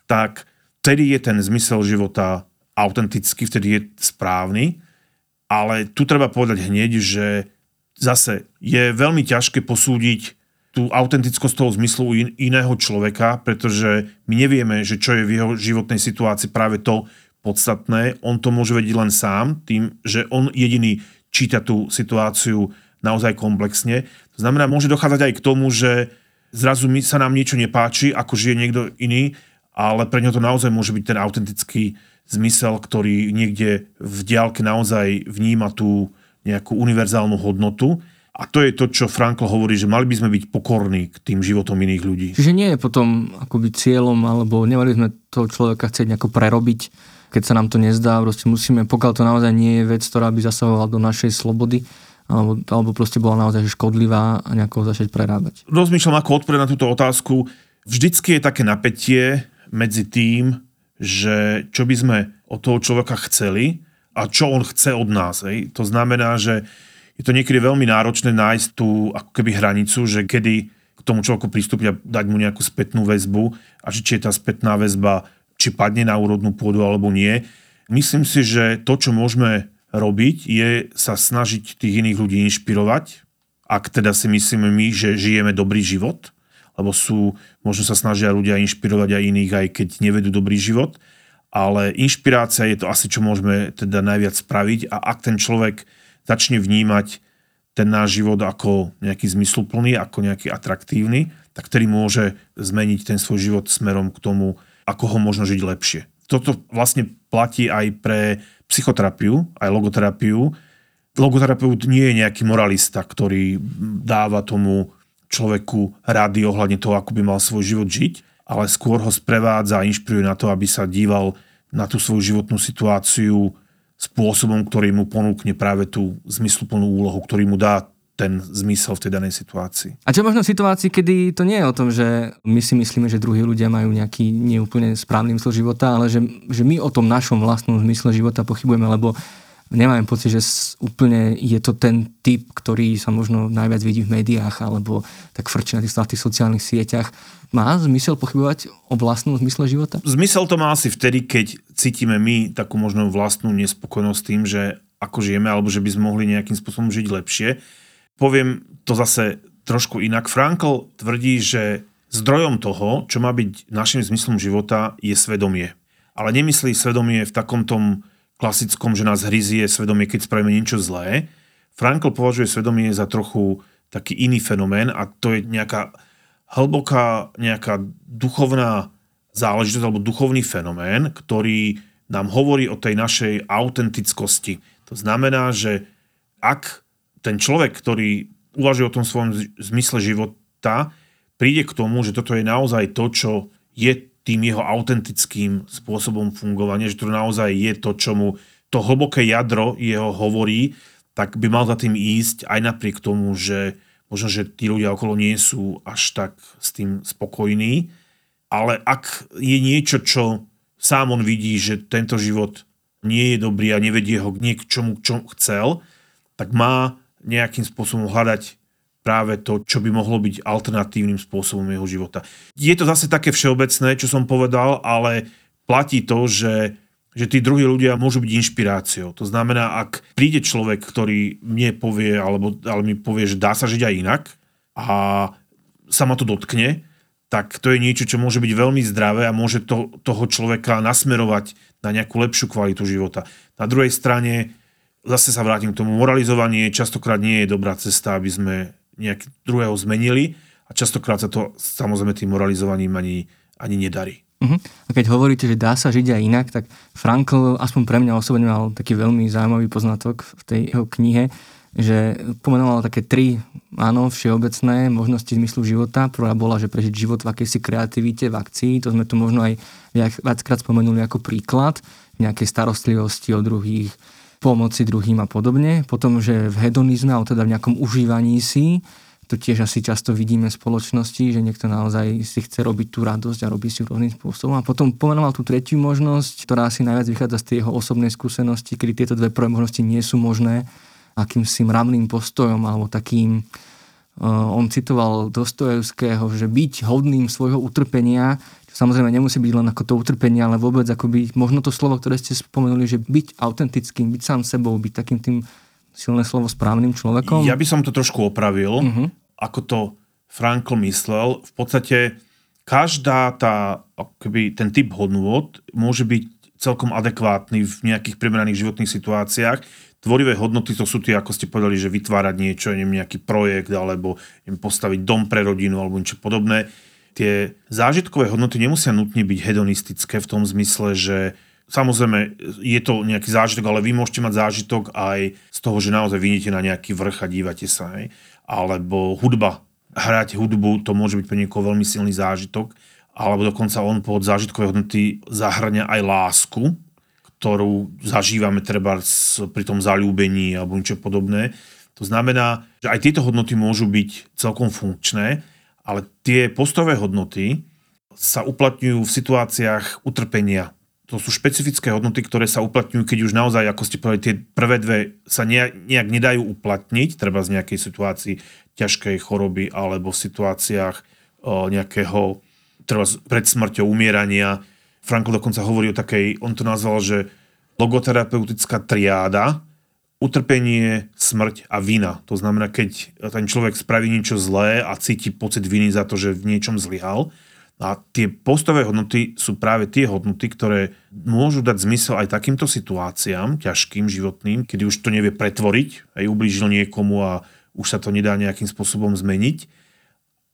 tak vtedy je ten zmysel života autentický, vtedy je správny, ale tu treba povedať hneď, že zase je veľmi ťažké posúdiť tú autentickosť toho zmyslu in, iného človeka, pretože my nevieme, že čo je v jeho životnej situácii práve to, podstatné, on to môže vedieť len sám, tým, že on jediný číta tú situáciu naozaj komplexne. To znamená, môže dochádzať aj k tomu, že zrazu sa nám niečo nepáči, ako žije niekto iný, ale pre ňo to naozaj môže byť ten autentický zmysel, ktorý niekde v diálke naozaj vníma tú nejakú univerzálnu hodnotu. A to je to, čo Frankl hovorí, že mali by sme byť pokorní k tým životom iných ľudí. Čiže nie je potom akoby cieľom, alebo nemali sme toho človeka chcieť nejako prerobiť keď sa nám to nezdá, proste musíme, pokiaľ to naozaj nie je vec, ktorá by zasahovala do našej slobody, alebo, alebo proste bola naozaj škodlivá a nejako začať prerábať. Rozmýšľam, ako odpovedať na túto otázku. Vždycky je také napätie medzi tým, že čo by sme od toho človeka chceli a čo on chce od nás. Ej. To znamená, že je to niekedy veľmi náročné nájsť tú ako keby hranicu, že kedy k tomu človeku pristúpiť a dať mu nejakú spätnú väzbu a či je tá spätná väzba či padne na úrodnú pôdu alebo nie. Myslím si, že to, čo môžeme robiť, je sa snažiť tých iných ľudí inšpirovať, ak teda si myslíme my, že žijeme dobrý život, lebo sú, možno sa snažia ľudia inšpirovať aj iných, aj keď nevedú dobrý život, ale inšpirácia je to asi, čo môžeme teda najviac spraviť a ak ten človek začne vnímať ten náš život ako nejaký zmysluplný, ako nejaký atraktívny, tak ktorý môže zmeniť ten svoj život smerom k tomu, ako ho možno žiť lepšie. Toto vlastne platí aj pre psychoterapiu, aj logoterapiu. Logoterapeut nie je nejaký moralista, ktorý dáva tomu človeku rady ohľadne toho, ako by mal svoj život žiť, ale skôr ho sprevádza a inšpiruje na to, aby sa díval na tú svoju životnú situáciu spôsobom, ktorý mu ponúkne práve tú zmysluplnú úlohu, ktorý mu dá ten zmysel v tej danej situácii. A čo možno v situácii, kedy to nie je o tom, že my si myslíme, že druhí ľudia majú nejaký neúplne správny zmysel života, ale že, že my o tom našom vlastnom zmysle života pochybujeme, lebo nemáme pocit, že úplne je to ten typ, ktorý sa možno najviac vidí v médiách alebo tak frčí na tých, na tých sociálnych sieťach. Má zmysel pochybovať o vlastnom zmysle života? Zmysel to má asi vtedy, keď cítime my takú možno vlastnú nespokojnosť tým, že ako žijeme, alebo že by sme mohli nejakým spôsobom žiť lepšie. Poviem to zase trošku inak. Frankl tvrdí, že zdrojom toho, čo má byť našim zmyslom života, je svedomie. Ale nemyslí svedomie v takom tom klasickom, že nás hryzie svedomie, keď spravíme niečo zlé. Frankl považuje svedomie za trochu taký iný fenomén a to je nejaká hlboká, nejaká duchovná záležitosť alebo duchovný fenomén, ktorý nám hovorí o tej našej autentickosti. To znamená, že ak ten človek, ktorý uvažuje o tom svojom zmysle života, príde k tomu, že toto je naozaj to, čo je tým jeho autentickým spôsobom fungovania, že to naozaj je to, čo mu to hlboké jadro jeho hovorí, tak by mal za tým ísť aj napriek tomu, že možno, že tí ľudia okolo nie sú až tak s tým spokojní, ale ak je niečo, čo sám on vidí, že tento život nie je dobrý a nevedie ho k čomu, čo chcel, tak má nejakým spôsobom hľadať práve to, čo by mohlo byť alternatívnym spôsobom jeho života. Je to zase také všeobecné, čo som povedal, ale platí to, že, že tí druhí ľudia môžu byť inšpiráciou. To znamená, ak príde človek, ktorý mne povie, alebo ale mi povie, že dá sa žiť aj inak a sa ma to dotkne, tak to je niečo, čo môže byť veľmi zdravé a môže to, toho človeka nasmerovať na nejakú lepšiu kvalitu života. Na druhej strane, zase sa vrátim k tomu, moralizovanie častokrát nie je dobrá cesta, aby sme nejak druhého zmenili a častokrát sa to samozrejme tým moralizovaním ani, ani nedarí. Uh-huh. A keď hovoríte, že dá sa žiť aj inak, tak Frankl, aspoň pre mňa osobne mal taký veľmi zaujímavý poznatok v tej jeho knihe, že pomenovala také tri, áno, všeobecné možnosti zmyslu života. Prvá bola, že prežiť život v akejsi kreativite, v akcii, to sme tu možno aj viackrát spomenuli ako príklad, nejakej starostlivosti o druhých, pomoci druhým a podobne. Potom, že v hedonizme, alebo teda v nejakom užívaní si, to tiež asi často vidíme v spoločnosti, že niekto naozaj si chce robiť tú radosť a robí si rôznym spôsobom. A potom pomenoval tú tretiu možnosť, ktorá asi najviac vychádza z tej jeho osobnej skúsenosti, kedy tieto dve prvé možnosti nie sú možné akýmsi mravným postojom alebo takým, uh, on citoval Dostojevského, že byť hodným svojho utrpenia, samozrejme nemusí byť len ako to utrpenie, ale vôbec byť, možno to slovo, ktoré ste spomenuli, že byť autentickým, byť sám sebou, byť takým tým silné slovo správnym človekom. Ja by som to trošku opravil, uh-huh. ako to Frankl myslel. V podstate každá tá, akoby ten typ hodnôt môže byť celkom adekvátny v nejakých primeraných životných situáciách tvorivé hodnoty to sú tie, ako ste povedali, že vytvárať niečo, neviem, nejaký projekt alebo neviem, postaviť dom pre rodinu alebo niečo podobné. Tie zážitkové hodnoty nemusia nutne byť hedonistické v tom zmysle, že Samozrejme, je to nejaký zážitok, ale vy môžete mať zážitok aj z toho, že naozaj vyjdete na nejaký vrch a dívate sa. Hej? Alebo hudba. Hrať hudbu, to môže byť pre niekoho veľmi silný zážitok. Alebo dokonca on pod zážitkové hodnoty zahrania aj lásku, ktorú zažívame treba pri tom zalúbení alebo niečo podobné. To znamená, že aj tieto hodnoty môžu byť celkom funkčné, ale tie postové hodnoty sa uplatňujú v situáciách utrpenia. To sú špecifické hodnoty, ktoré sa uplatňujú, keď už naozaj, ako ste povedali, tie prvé dve sa nejak nedajú uplatniť, treba z nejakej situácii ťažkej choroby alebo v situáciách nejakého treba pred smrťou umierania, Frankl dokonca hovorí o takej, on to nazval, že logoterapeutická triáda, utrpenie, smrť a vina. To znamená, keď ten človek spraví niečo zlé a cíti pocit viny za to, že v niečom zlyhal. A tie postové hodnoty sú práve tie hodnoty, ktoré môžu dať zmysel aj takýmto situáciám, ťažkým, životným, kedy už to nevie pretvoriť, aj ublížil niekomu a už sa to nedá nejakým spôsobom zmeniť.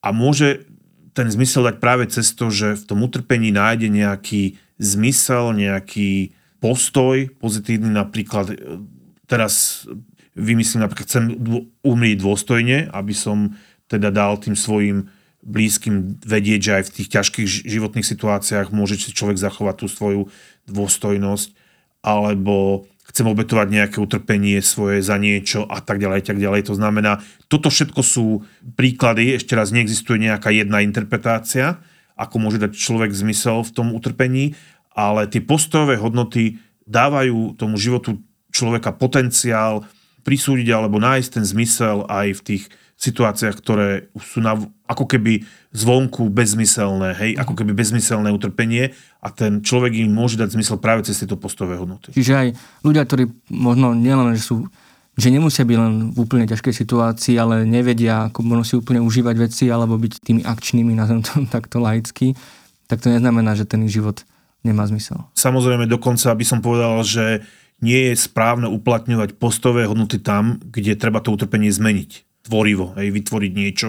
A môže ten zmysel dať práve cez to, že v tom utrpení nájde nejaký zmysel, nejaký postoj pozitívny, napríklad teraz vymyslím, napríklad chcem umrieť dôstojne, aby som teda dal tým svojim blízkym vedieť, že aj v tých ťažkých životných situáciách môže si človek zachovať tú svoju dôstojnosť, alebo chcem obetovať nejaké utrpenie svoje za niečo a tak ďalej, tak ďalej. To znamená, toto všetko sú príklady, ešte raz neexistuje nejaká jedna interpretácia, ako môže dať človek zmysel v tom utrpení, ale tie postojové hodnoty dávajú tomu životu človeka potenciál prisúdiť alebo nájsť ten zmysel aj v tých situáciách, ktoré sú na, ako keby zvonku bezmyselné, hej, ako keby bezmyselné utrpenie a ten človek im môže dať zmysel práve cez tieto postové hodnoty. Čiže aj ľudia, ktorí možno nielen, že sú že nemusia byť len v úplne ťažkej situácii, ale nevedia, ako možno si úplne užívať veci alebo byť tými akčnými, nazvem to takto laicky, tak to neznamená, že ten ich život nemá zmysel. Samozrejme, dokonca by som povedal, že nie je správne uplatňovať postové hodnoty tam, kde treba to utrpenie zmeniť tvorivo, hej, vytvoriť niečo,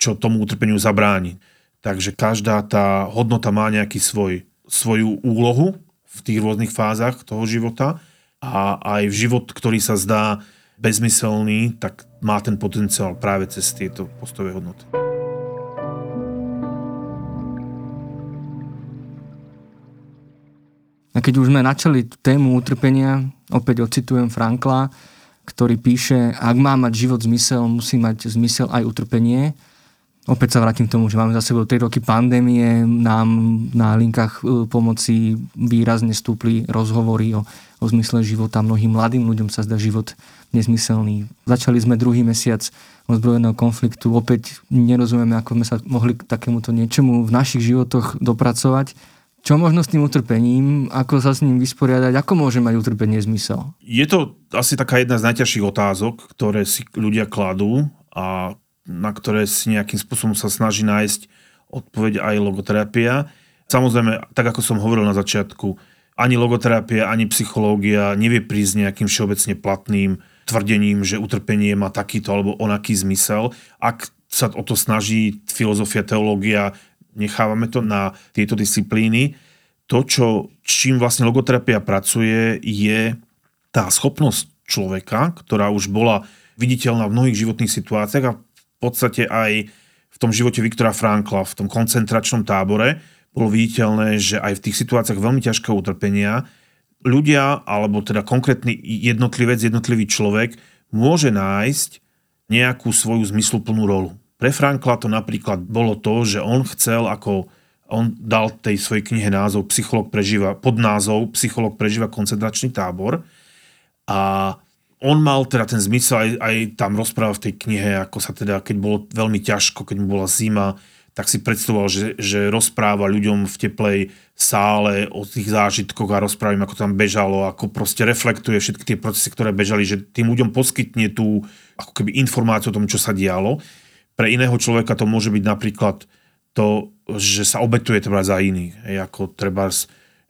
čo tomu utrpeniu zabráni. Takže každá tá hodnota má nejaký svoj, svoju úlohu v tých rôznych fázach toho života a aj život, ktorý sa zdá bezmyselný, tak má ten potenciál práve cez tieto postové hodnoty. A keď už sme načali tému utrpenia, opäť ocitujem Frankla, ktorý píše, ak má mať život zmysel, musí mať zmysel aj utrpenie. Opäť sa vrátim k tomu, že máme za sebou 3 roky pandémie, nám na linkách e, pomoci výrazne stúpli rozhovory o, o zmysle života. Mnohým mladým ľuďom sa zdá život nezmyselný. Začali sme druhý mesiac ozbrojeného konfliktu. Opäť nerozumieme, ako sme sa mohli k takémuto niečomu v našich životoch dopracovať. Čo možno s tým utrpením, ako sa s ním vysporiadať, ako môže mať utrpenie zmysel? Je to asi taká jedna z najťažších otázok, ktoré si ľudia kladú a na ktoré si nejakým spôsobom sa snaží nájsť odpoveď aj logoterapia. Samozrejme, tak ako som hovoril na začiatku, ani logoterapia, ani psychológia nevie prísť nejakým všeobecne platným tvrdením, že utrpenie má takýto alebo onaký zmysel. Ak sa o to snaží filozofia, teológia, nechávame to na tieto disciplíny. To, čo, čím vlastne logoterapia pracuje, je tá schopnosť človeka, ktorá už bola viditeľná v mnohých životných situáciách a v podstate aj v tom živote Viktora Frankla, v tom koncentračnom tábore, bolo viditeľné, že aj v tých situáciách veľmi ťažkého utrpenia ľudia, alebo teda konkrétny jednotlivec, jednotlivý človek môže nájsť nejakú svoju zmysluplnú rolu. Pre Frankla to napríklad bolo to, že on chcel ako on dal tej svojej knihe názov Psycholog prežíva, pod názov Psycholog prežíva koncentračný tábor a on mal teda ten zmysel, aj, aj tam rozpráva v tej knihe, ako sa teda, keď bolo veľmi ťažko, keď mu bola zima, tak si predstavoval, že, že rozpráva ľuďom v teplej sále o tých zážitkoch a rozpráva im, ako tam bežalo, ako proste reflektuje všetky tie procesy, ktoré bežali, že tým ľuďom poskytne tú ako keby informáciu o tom, čo sa dialo. Pre iného človeka to môže byť napríklad to, že sa obetuje treba za iných. Hej, ako treba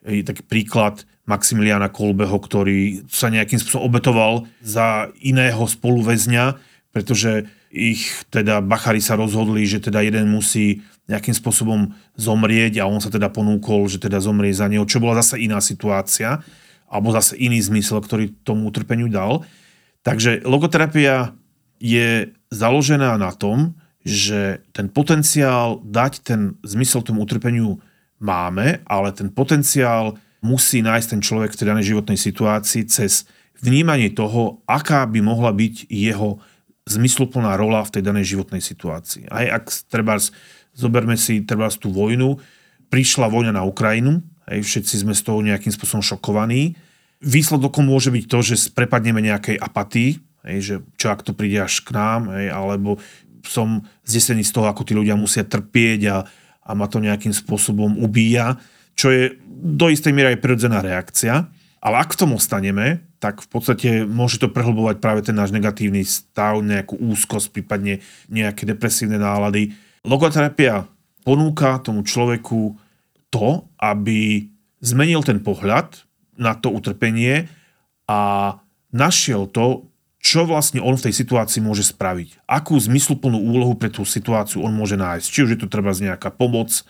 taký príklad Maximiliana Kolbeho, ktorý sa nejakým spôsobom obetoval za iného spoluväzňa, pretože ich teda Bachari sa rozhodli, že teda jeden musí nejakým spôsobom zomrieť a on sa teda ponúkol, že teda zomrie za neho, čo bola zase iná situácia, alebo zase iný zmysel, ktorý tomu utrpeniu dal. Takže logoterapia je založená na tom, že ten potenciál dať ten zmysel tomu utrpeniu máme, ale ten potenciál musí nájsť ten človek v tej danej životnej situácii cez vnímanie toho, aká by mohla byť jeho zmysluplná rola v tej danej životnej situácii. Aj ak treba, zoberme si treba tú vojnu, prišla vojna na Ukrajinu, aj všetci sme z toho nejakým spôsobom šokovaní. Výsledkom môže byť to, že prepadneme nejakej apatii, Hej, že čo ak to príde až k nám, hej, alebo som zdesený z toho, ako tí ľudia musia trpieť a, a ma to nejakým spôsobom ubíja, čo je do istej miery aj prirodzená reakcia. Ale ak k tomu ostaneme, tak v podstate môže to prehlbovať práve ten náš negatívny stav, nejakú úzkosť, prípadne nejaké depresívne nálady. Logoterapia ponúka tomu človeku to, aby zmenil ten pohľad na to utrpenie a našiel to, čo vlastne on v tej situácii môže spraviť. Akú zmysluplnú úlohu pre tú situáciu on môže nájsť. Či už je to treba z nejaká pomoc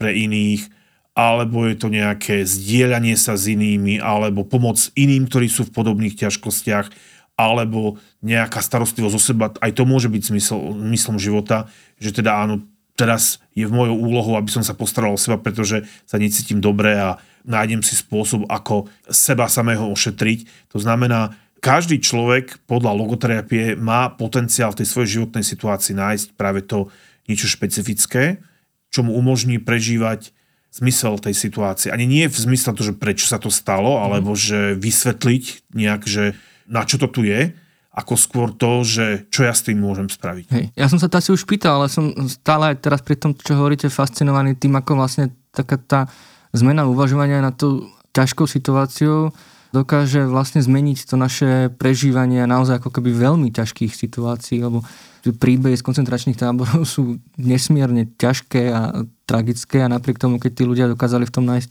pre iných, alebo je to nejaké zdieľanie sa s inými, alebo pomoc iným, ktorí sú v podobných ťažkostiach, alebo nejaká starostlivosť o seba. Aj to môže byť zmysl, života, že teda áno, teraz je v mojou úlohou, aby som sa postaral o seba, pretože sa necítim dobre a nájdem si spôsob, ako seba samého ošetriť. To znamená, každý človek podľa logoterapie má potenciál v tej svojej životnej situácii nájsť práve to niečo špecifické, čo mu umožní prežívať zmysel tej situácie. Ani nie v zmysle to, že prečo sa to stalo, mhm. alebo že vysvetliť nejak, že na čo to tu je, ako skôr to, že čo ja s tým môžem spraviť. Hej. Ja som sa to asi už pýtal, ale som stále aj teraz pri tom, čo hovoríte, fascinovaný tým, ako vlastne taká tá zmena uvažovania na tú ťažkou situáciou dokáže vlastne zmeniť to naše prežívanie naozaj ako keby veľmi ťažkých situácií, lebo príbehy z koncentračných táborov sú nesmierne ťažké a tragické a napriek tomu, keď tí ľudia dokázali v tom nájsť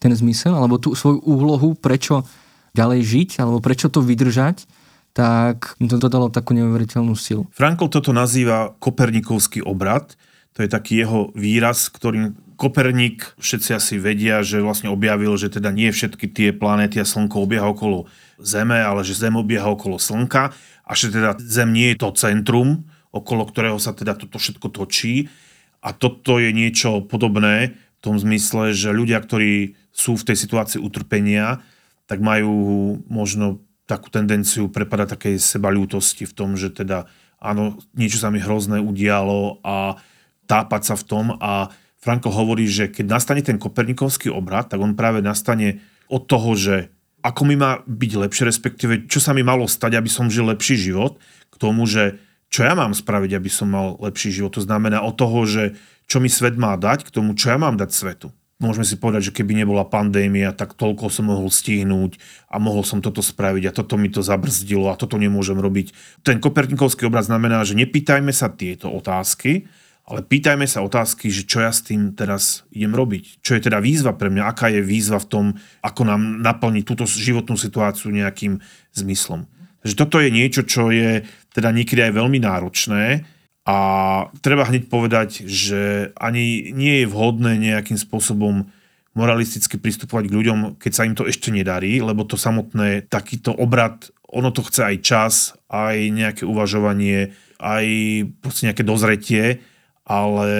ten zmysel, alebo tú svoju úlohu, prečo ďalej žiť, alebo prečo to vydržať, tak mi to dodalo takú neuveriteľnú silu. Frankl toto nazýva Kopernikovský obrad. To je taký jeho výraz, ktorým Koperník, všetci asi vedia, že vlastne objavil, že teda nie všetky tie planéty a Slnko obieha okolo Zeme, ale že Zem obieha okolo Slnka a že teda Zem nie je to centrum, okolo ktorého sa teda toto všetko točí. A toto je niečo podobné v tom zmysle, že ľudia, ktorí sú v tej situácii utrpenia, tak majú možno takú tendenciu prepadať takej sebalútosti v tom, že teda áno, niečo sa mi hrozné udialo a tápať sa v tom a Franko hovorí, že keď nastane ten kopernikovský obrad, tak on práve nastane od toho, že ako mi má byť lepšie, respektíve čo sa mi malo stať, aby som žil lepší život, k tomu, že čo ja mám spraviť, aby som mal lepší život. To znamená od toho, že čo mi svet má dať, k tomu, čo ja mám dať svetu môžeme si povedať, že keby nebola pandémia, tak toľko som mohol stihnúť a mohol som toto spraviť a toto mi to zabrzdilo a toto nemôžem robiť. Ten kopernikovský obraz znamená, že nepýtajme sa tieto otázky, ale pýtajme sa otázky, že čo ja s tým teraz idem robiť. Čo je teda výzva pre mňa, aká je výzva v tom, ako nám naplniť túto životnú situáciu nejakým zmyslom. Takže toto je niečo, čo je teda niekedy aj veľmi náročné, a treba hneď povedať, že ani nie je vhodné nejakým spôsobom moralisticky pristupovať k ľuďom, keď sa im to ešte nedarí, lebo to samotné, takýto obrad, ono to chce aj čas, aj nejaké uvažovanie, aj proste nejaké dozretie, ale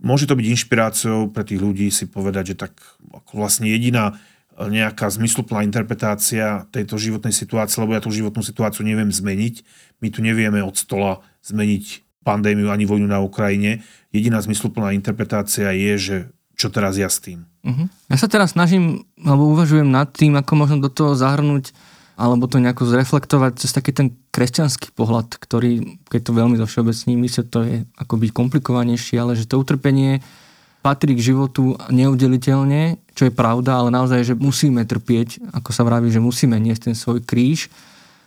môže to byť inšpiráciou pre tých ľudí si povedať, že tak ako vlastne jediná nejaká zmysluplná interpretácia tejto životnej situácie, lebo ja tú životnú situáciu neviem zmeniť. My tu nevieme od stola zmeniť pandémiu ani vojnu na Ukrajine. Jediná zmysluplná interpretácia je, že čo teraz ja s tým. Uh-huh. Ja sa teraz snažím, alebo uvažujem nad tým, ako možno do toho zahrnúť alebo to nejako zreflektovať cez taký ten kresťanský pohľad, ktorý, keď to veľmi do všeobecní, myslí, to je ako byť komplikovanejšie, ale že to utrpenie patrí k životu neudeliteľne, čo je pravda, ale naozaj, že musíme trpieť, ako sa vraví, že musíme niesť ten svoj kríž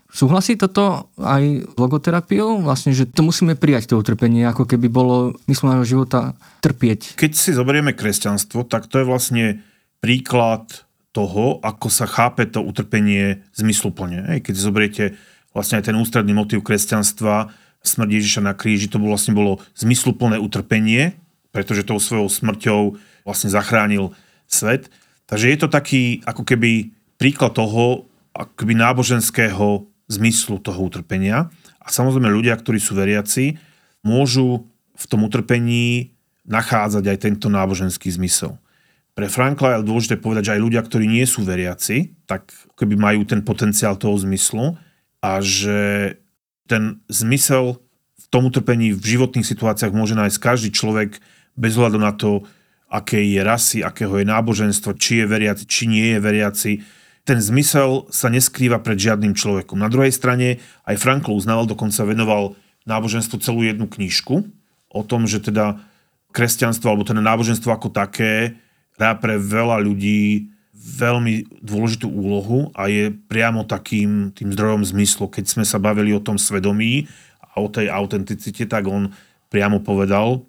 Súhlasí toto aj logoterapiou? Vlastne, že to musíme prijať to utrpenie, ako keby bolo nášho života trpieť. Keď si zoberieme kresťanstvo, tak to je vlastne príklad toho, ako sa chápe to utrpenie zmysluplne. Keď zoberiete vlastne aj ten ústredný motív kresťanstva, smrť Ježiša na kríži, to vlastne bolo zmysluplné utrpenie, pretože tou svojou smrťou vlastne zachránil svet. Takže je to taký ako keby príklad toho, akoby náboženského zmyslu toho utrpenia. A samozrejme ľudia, ktorí sú veriaci, môžu v tom utrpení nachádzať aj tento náboženský zmysel. Pre Frankla je dôležité povedať, že aj ľudia, ktorí nie sú veriaci, tak keby majú ten potenciál toho zmyslu a že ten zmysel v tom utrpení v životných situáciách môže nájsť každý človek bez hľadu na to, aké je rasy, akého je náboženstvo, či je veriaci, či nie je veriaci, ten zmysel sa neskrýva pred žiadnym človekom. Na druhej strane aj Frankl uznával, dokonca venoval náboženstvu celú jednu knižku o tom, že teda kresťanstvo alebo teda náboženstvo ako také hrá pre veľa ľudí veľmi dôležitú úlohu a je priamo takým tým zdrojom zmyslu. Keď sme sa bavili o tom svedomí a o tej autenticite, tak on priamo povedal,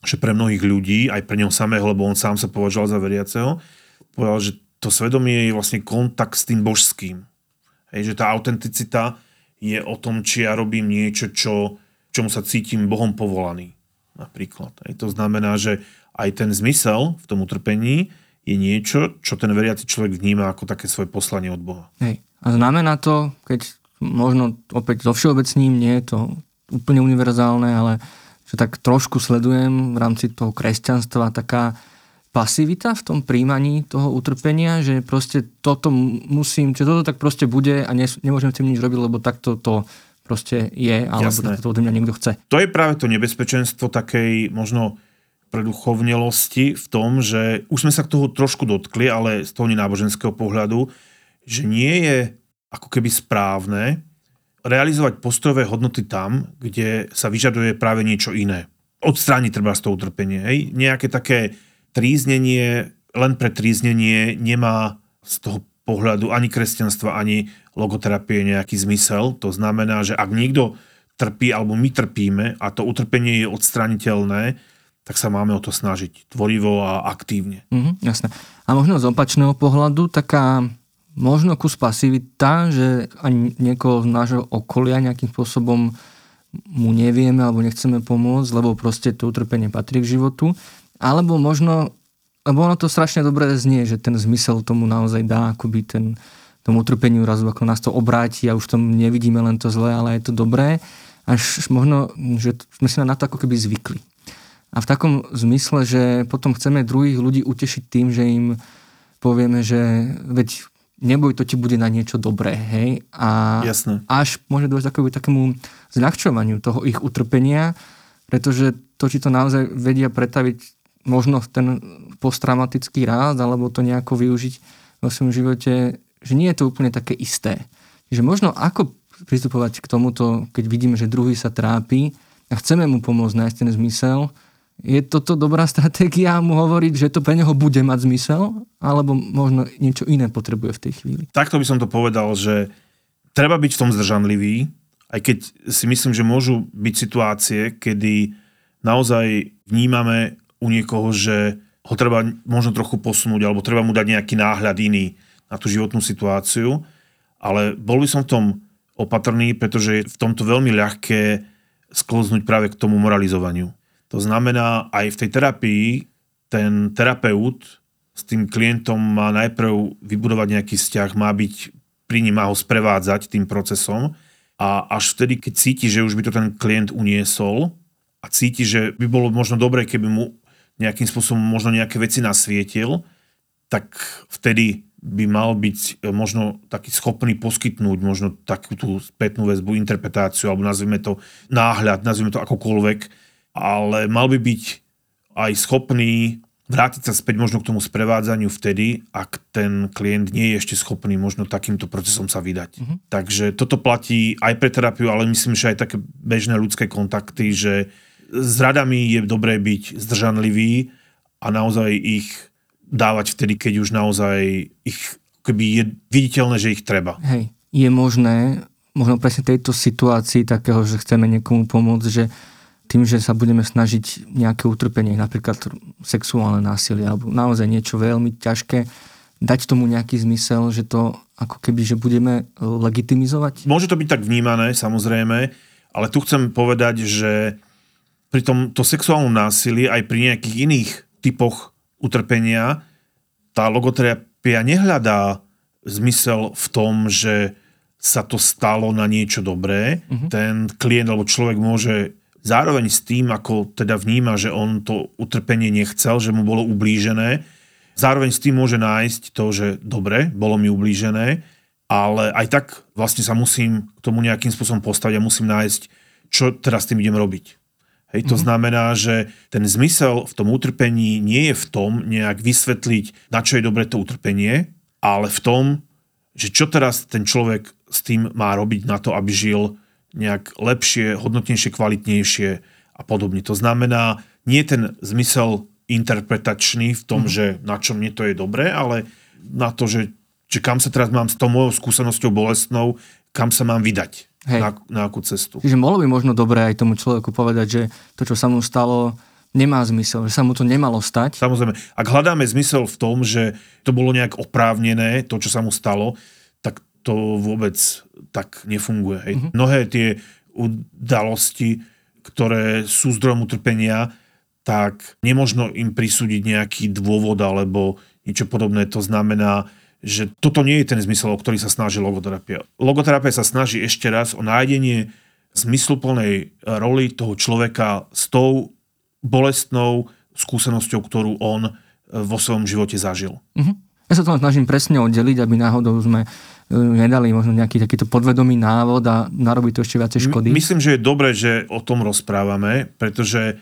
že pre mnohých ľudí, aj pre neho samého, lebo on sám sa považoval za veriaceho, povedal, že to svedomie je vlastne kontakt s tým božským. Hej, že tá autenticita je o tom, či ja robím niečo, čo, čomu sa cítim Bohom povolaný. Napríklad. Hej, to znamená, že aj ten zmysel v tom utrpení je niečo, čo ten veriaci človek vníma ako také svoje poslanie od Boha. Hej. A znamená to, keď možno opäť so všeobecným, nie je to úplne univerzálne, ale čo tak trošku sledujem v rámci toho kresťanstva, taká pasivita v tom príjmaní toho utrpenia, že proste toto musím, že toto tak proste bude a ne, nemôžem s tým nič robiť, lebo takto to proste je, alebo Jasné. takto to ode mňa niekto chce. To je práve to nebezpečenstvo takej možno preduchovnelosti v tom, že už sme sa k toho trošku dotkli, ale z toho nenáboženského pohľadu, že nie je ako keby správne realizovať postrojové hodnoty tam, kde sa vyžaduje práve niečo iné. Odstrániť treba z toho utrpenie. Hej? Nejaké také tríznenie len pre tríznenie nemá z toho pohľadu ani kresťanstva, ani logoterapie nejaký zmysel. To znamená, že ak niekto trpí alebo my trpíme a to utrpenie je odstraniteľné, tak sa máme o to snažiť tvorivo a aktívne. Mm, jasné. A možno z opačného pohľadu taká možno kus pasivita, že ani niekoho z nášho okolia nejakým spôsobom mu nevieme alebo nechceme pomôcť, lebo proste to utrpenie patrí k životu. Alebo možno, lebo ono to strašne dobre znie, že ten zmysel tomu naozaj dá akoby ten, tomu utrpeniu razu, ako nás to obráti a už tom nevidíme len to zlé, ale je to dobré. Až možno, že sme si na to ako keby zvykli. A v takom zmysle, že potom chceme druhých ľudí utešiť tým, že im povieme, že veď neboj, to ti bude na niečo dobré, hej? A Jasné. až môže dôjsť takému, takému zľahčovaniu toho ich utrpenia, pretože to, či to naozaj vedia pretaviť možno ten posttraumatický ráz, alebo to nejako využiť vo svojom živote, že nie je to úplne také isté. Že možno ako pristupovať k tomuto, keď vidíme, že druhý sa trápi a chceme mu pomôcť nájsť ten zmysel, je toto dobrá stratégia mu hovoriť, že to pre neho bude mať zmysel, alebo možno niečo iné potrebuje v tej chvíli? Takto by som to povedal, že treba byť v tom zdržanlivý, aj keď si myslím, že môžu byť situácie, kedy naozaj vnímame u niekoho, že ho treba možno trochu posunúť, alebo treba mu dať nejaký náhľad iný na tú životnú situáciu. Ale bol by som v tom opatrný, pretože je v tomto veľmi ľahké skloznúť práve k tomu moralizovaniu. To znamená, aj v tej terapii ten terapeut s tým klientom má najprv vybudovať nejaký vzťah, má byť pri ním, má ho sprevádzať tým procesom a až vtedy, keď cíti, že už by to ten klient uniesol a cíti, že by bolo možno dobré, keby mu nejakým spôsobom možno nejaké veci nasvietil, tak vtedy by mal byť e, možno taký schopný poskytnúť možno takú tú spätnú väzbu, interpretáciu, alebo nazvime to náhľad, nazvime to akokoľvek, ale mal by byť aj schopný vrátiť sa späť možno k tomu sprevádzaniu vtedy, ak ten klient nie je ešte schopný možno takýmto procesom sa vydať. Mm-hmm. Takže toto platí aj pre terapiu, ale myslím, že aj také bežné ľudské kontakty, že s radami je dobré byť zdržanlivý a naozaj ich dávať vtedy, keď už naozaj ich keby je viditeľné, že ich treba. Hej, je možné, možno presne tejto situácii takého, že chceme niekomu pomôcť, že tým, že sa budeme snažiť nejaké utrpenie, napríklad sexuálne násilie alebo naozaj niečo veľmi ťažké, dať tomu nejaký zmysel, že to ako keby, že budeme legitimizovať? Môže to byť tak vnímané, samozrejme, ale tu chcem povedať, že pri tomto sexuálnom násilí aj pri nejakých iných typoch utrpenia tá logoterapia nehľadá zmysel v tom, že sa to stalo na niečo dobré. Uh-huh. Ten klient alebo človek môže zároveň s tým, ako teda vníma, že on to utrpenie nechcel, že mu bolo ublížené, zároveň s tým môže nájsť to, že dobre, bolo mi ublížené, ale aj tak vlastne sa musím k tomu nejakým spôsobom postaviť a musím nájsť, čo teraz s tým idem robiť. Hej, to mm-hmm. znamená, že ten zmysel v tom utrpení nie je v tom nejak vysvetliť, na čo je dobré to utrpenie, ale v tom, že čo teraz ten človek s tým má robiť na to, aby žil nejak lepšie, hodnotnejšie, kvalitnejšie a podobne. To znamená, nie ten zmysel interpretačný v tom, mm-hmm. že na čo mne to je dobré, ale na to, že, že kam sa teraz mám s tou mojou skúsenosťou bolestnou, kam sa mám vydať. Hej. Na, na akú cestu. Čiže mohlo by možno dobré aj tomu človeku povedať, že to, čo sa mu stalo, nemá zmysel, že sa mu to nemalo stať. Samozrejme, ak hľadáme zmysel v tom, že to bolo nejak oprávnené, to, čo sa mu stalo, to vôbec tak nefunguje. Hej. Mm-hmm. Mnohé tie udalosti, ktoré sú zdrojom utrpenia, tak nemožno im prisúdiť nejaký dôvod alebo niečo podobné. To znamená, že toto nie je ten zmysel, o ktorý sa snaží logoterapia. Logoterapia sa snaží ešte raz o nájdenie zmysluplnej roli toho človeka s tou bolestnou skúsenosťou, ktorú on vo svojom živote zažil. Uh-huh. Ja sa to snažím presne oddeliť, aby náhodou sme nedali možno nejaký takýto podvedomý návod a narobiť to ešte viacej škody. Myslím, že je dobré, že o tom rozprávame, pretože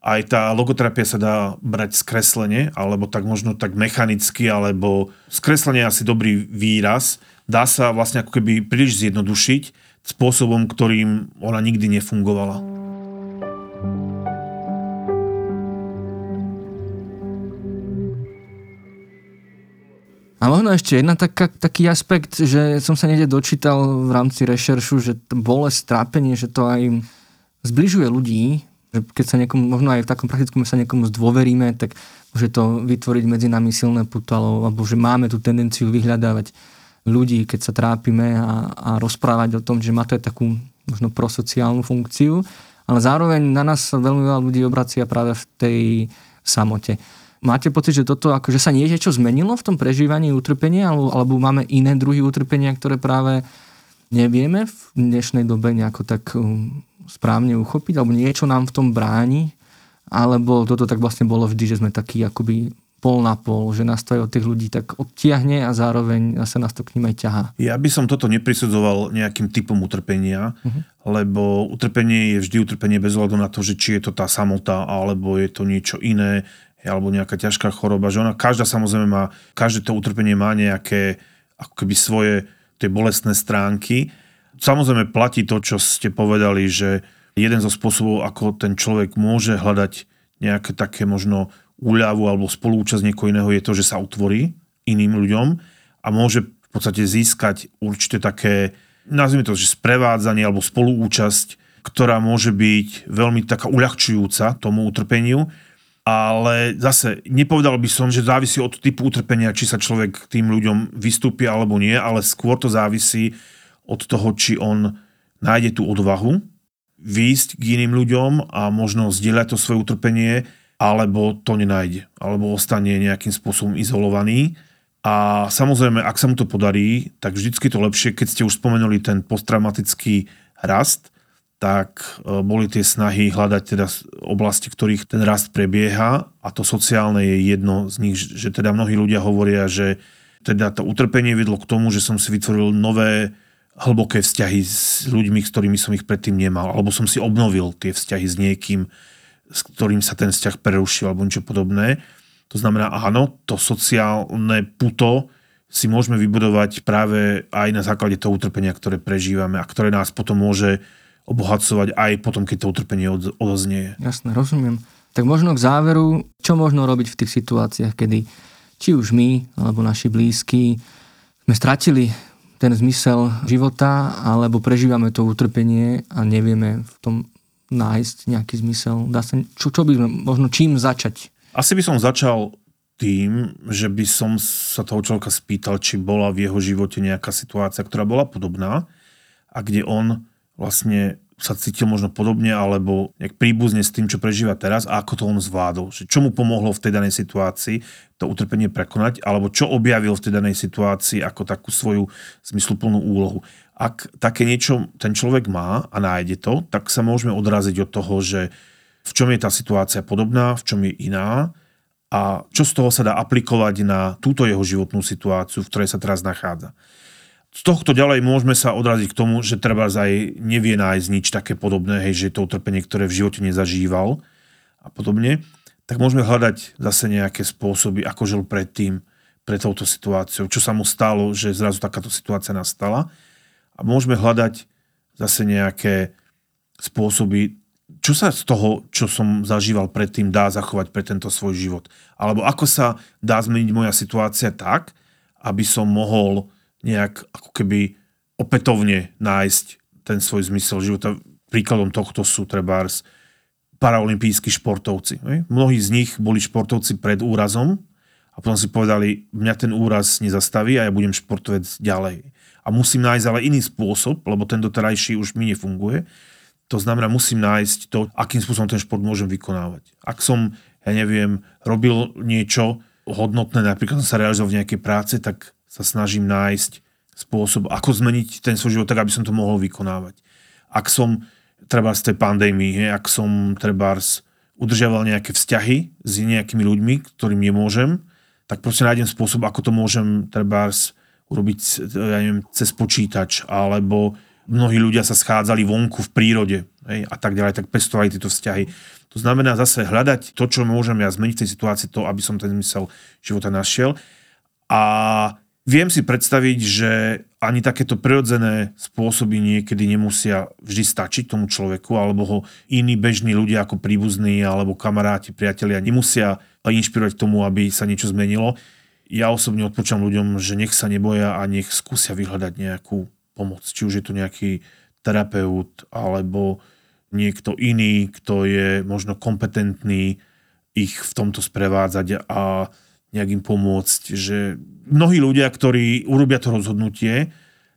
aj tá logoterapia sa dá brať skreslenie, alebo tak možno tak mechanicky, alebo skreslenie je asi dobrý výraz. Dá sa vlastne ako keby príliš zjednodušiť spôsobom, ktorým ona nikdy nefungovala. A možno ešte jedna taká, taký aspekt, že som sa niekde dočítal v rámci rešeršu, že bolesť, trápenie, že to aj zbližuje ľudí, že keď sa niekomu, možno aj v takom praktickom sa niekomu zdôveríme, tak môže to vytvoriť medzi nami silné puto, alebo že máme tú tendenciu vyhľadávať ľudí, keď sa trápime a, a rozprávať o tom, že má to aj takú možno prosociálnu funkciu, ale zároveň na nás veľmi veľa ľudí obracia práve v tej samote. Máte pocit, že toto akože sa niečo zmenilo v tom prežívaní utrpenia, alebo, alebo máme iné druhy utrpenia, ktoré práve nevieme v dnešnej dobe nejako tak um, správne uchopiť, alebo niečo nám v tom bráni, alebo toto tak vlastne bolo vždy, že sme takí akoby pol na pol, že nás to aj od tých ľudí tak odtiahne a zároveň sa nás to k ním aj ťahá. Ja by som toto neprisudzoval nejakým typom utrpenia, uh-huh. lebo utrpenie je vždy utrpenie bez ohľadu na to, že či je to tá samota, alebo je to niečo iné, alebo nejaká ťažká choroba, že ona každá samozrejme má, každé to utrpenie má nejaké ako keby svoje tie bolestné stránky. Samozrejme platí to, čo ste povedali, že jeden zo spôsobov, ako ten človek môže hľadať nejaké také možno úľavu alebo spolúčasť niekoho iného je to, že sa utvorí iným ľuďom a môže v podstate získať určite také, nazvime to, že sprevádzanie alebo spoluúčasť, ktorá môže byť veľmi taká uľahčujúca tomu utrpeniu ale zase nepovedal by som, že závisí od typu utrpenia, či sa človek tým ľuďom vystúpi alebo nie, ale skôr to závisí od toho, či on nájde tú odvahu výjsť k iným ľuďom a možno zdieľať to svoje utrpenie, alebo to nenájde, alebo ostane nejakým spôsobom izolovaný. A samozrejme, ak sa mu to podarí, tak vždycky to lepšie, keď ste už spomenuli ten posttraumatický rast, tak e, boli tie snahy hľadať teda oblasti, ktorých ten rast prebieha a to sociálne je jedno z nich, že teda mnohí ľudia hovoria, že teda to utrpenie vedlo k tomu, že som si vytvoril nové hlboké vzťahy s ľuďmi, s ktorými som ich predtým nemal, alebo som si obnovil tie vzťahy s niekým, s ktorým sa ten vzťah prerušil, alebo niečo podobné. To znamená, áno, to sociálne puto si môžeme vybudovať práve aj na základe toho utrpenia, ktoré prežívame a ktoré nás potom môže obohacovať aj potom, keď to utrpenie od, odoznie. Jasné, rozumiem. Tak možno k záveru, čo možno robiť v tých situáciách, kedy či už my, alebo naši blízki sme stratili ten zmysel života, alebo prežívame to utrpenie a nevieme v tom nájsť nejaký zmysel. Dá sa, čo, čo by sme, možno čím začať? Asi by som začal tým, že by som sa toho človeka spýtal, či bola v jeho živote nejaká situácia, ktorá bola podobná a kde on vlastne sa cítil možno podobne alebo nejak príbuzne s tým, čo prežíva teraz a ako to on zvládol. Čo mu pomohlo v tej danej situácii to utrpenie prekonať alebo čo objavil v tej danej situácii ako takú svoju zmysluplnú úlohu. Ak také niečo ten človek má a nájde to, tak sa môžeme odraziť od toho, že v čom je tá situácia podobná, v čom je iná a čo z toho sa dá aplikovať na túto jeho životnú situáciu, v ktorej sa teraz nachádza z tohto ďalej môžeme sa odraziť k tomu, že treba aj nevie nájsť nič také podobné, hej, že to utrpenie, ktoré v živote nezažíval a podobne, tak môžeme hľadať zase nejaké spôsoby, ako žil predtým, pre touto situáciou, čo sa mu stalo, že zrazu takáto situácia nastala a môžeme hľadať zase nejaké spôsoby, čo sa z toho, čo som zažíval predtým, dá zachovať pre tento svoj život. Alebo ako sa dá zmeniť moja situácia tak, aby som mohol nejak ako keby opätovne nájsť ten svoj zmysel života. Príkladom tohto sú trebárs paraolimpijskí športovci. Mnohí z nich boli športovci pred úrazom a potom si povedali, mňa ten úraz nezastaví a ja budem športovec ďalej. A musím nájsť ale iný spôsob, lebo ten doterajší už mi nefunguje. To znamená, musím nájsť to, akým spôsobom ten šport môžem vykonávať. Ak som, ja neviem, robil niečo hodnotné, napríklad som sa realizoval v nejakej práce, tak sa snažím nájsť spôsob, ako zmeniť ten svoj život tak, aby som to mohol vykonávať. ak som treba z tej pandémii, ak som treba udržiaval nejaké vzťahy s nejakými ľuďmi, ktorým nemôžem, tak proste nájdem spôsob, ako to môžem treba urobiť ja neviem, cez počítač, alebo mnohí ľudia sa schádzali vonku v prírode hej, a tak ďalej, tak pestovali tieto vzťahy. To znamená zase hľadať to, čo môžem ja zmeniť v tej situácii, to, aby som ten zmysel života našiel. A viem si predstaviť, že ani takéto prirodzené spôsoby niekedy nemusia vždy stačiť tomu človeku, alebo ho iní bežní ľudia ako príbuzní alebo kamaráti, priatelia nemusia inšpirovať k tomu, aby sa niečo zmenilo. Ja osobne odporúčam ľuďom, že nech sa neboja a nech skúsia vyhľadať nejakú pomoc. Či už je to nejaký terapeut alebo niekto iný, kto je možno kompetentný ich v tomto sprevádzať a nejak im pomôcť. Že mnohí ľudia, ktorí urobia to rozhodnutie,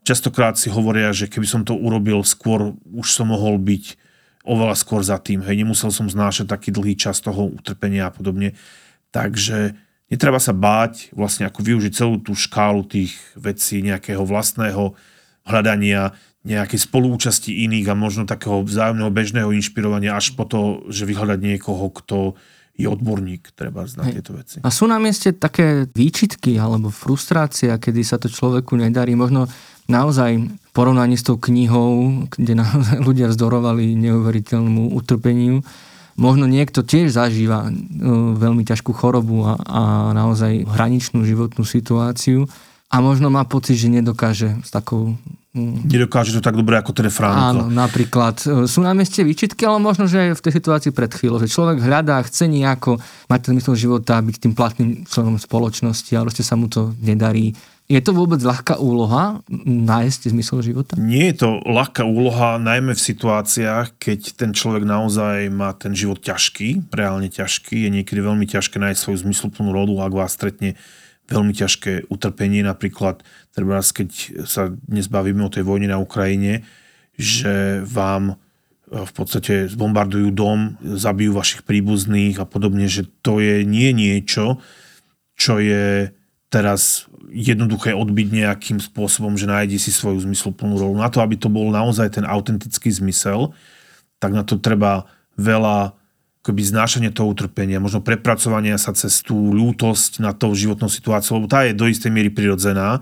častokrát si hovoria, že keby som to urobil skôr, už som mohol byť oveľa skôr za tým. Hej, nemusel som znášať taký dlhý čas toho utrpenia a podobne. Takže netreba sa báť vlastne ako využiť celú tú škálu tých vecí, nejakého vlastného hľadania nejakej spolúčasti iných a možno takého vzájomného bežného inšpirovania až po to, že vyhľadať niekoho, kto je odborník treba na tieto veci. A sú na mieste také výčitky alebo frustrácia, kedy sa to človeku nedarí. Možno naozaj porovnaní s tou knihou, kde naozaj ľudia vzdorovali neuveriteľnému utrpeniu, možno niekto tiež zažíva e, veľmi ťažkú chorobu a, a naozaj hraničnú životnú situáciu a možno má pocit, že nedokáže s takou Mm. Nedokáže to tak dobre ako ten Franko. Áno, napríklad. E, sú na mieste výčitky, ale možno, že aj v tej situácii pred chvíľou, že človek hľadá, chce nejako mať ten mysl života, byť tým platným členom spoločnosti, ale proste sa mu to nedarí. Je to vôbec ľahká úloha nájsť zmysel života? Nie je to ľahká úloha, najmä v situáciách, keď ten človek naozaj má ten život ťažký, reálne ťažký. Je niekedy veľmi ťažké nájsť svoju zmysluplnú rodu, ak vás stretne veľmi ťažké utrpenie, napríklad treba keď sa dnes bavíme o tej vojne na Ukrajine, že vám e, v podstate zbombardujú dom, zabijú vašich príbuzných a podobne, že to je nie niečo, čo je teraz jednoduché odbiť nejakým spôsobom, že nájde si svoju zmysluplnú rolu. Na to, aby to bol naozaj ten autentický zmysel, tak na to treba veľa akoby znášanie toho utrpenia, možno prepracovanie sa cez tú ľútosť na tou životnou situáciou, lebo tá je do istej miery prirodzená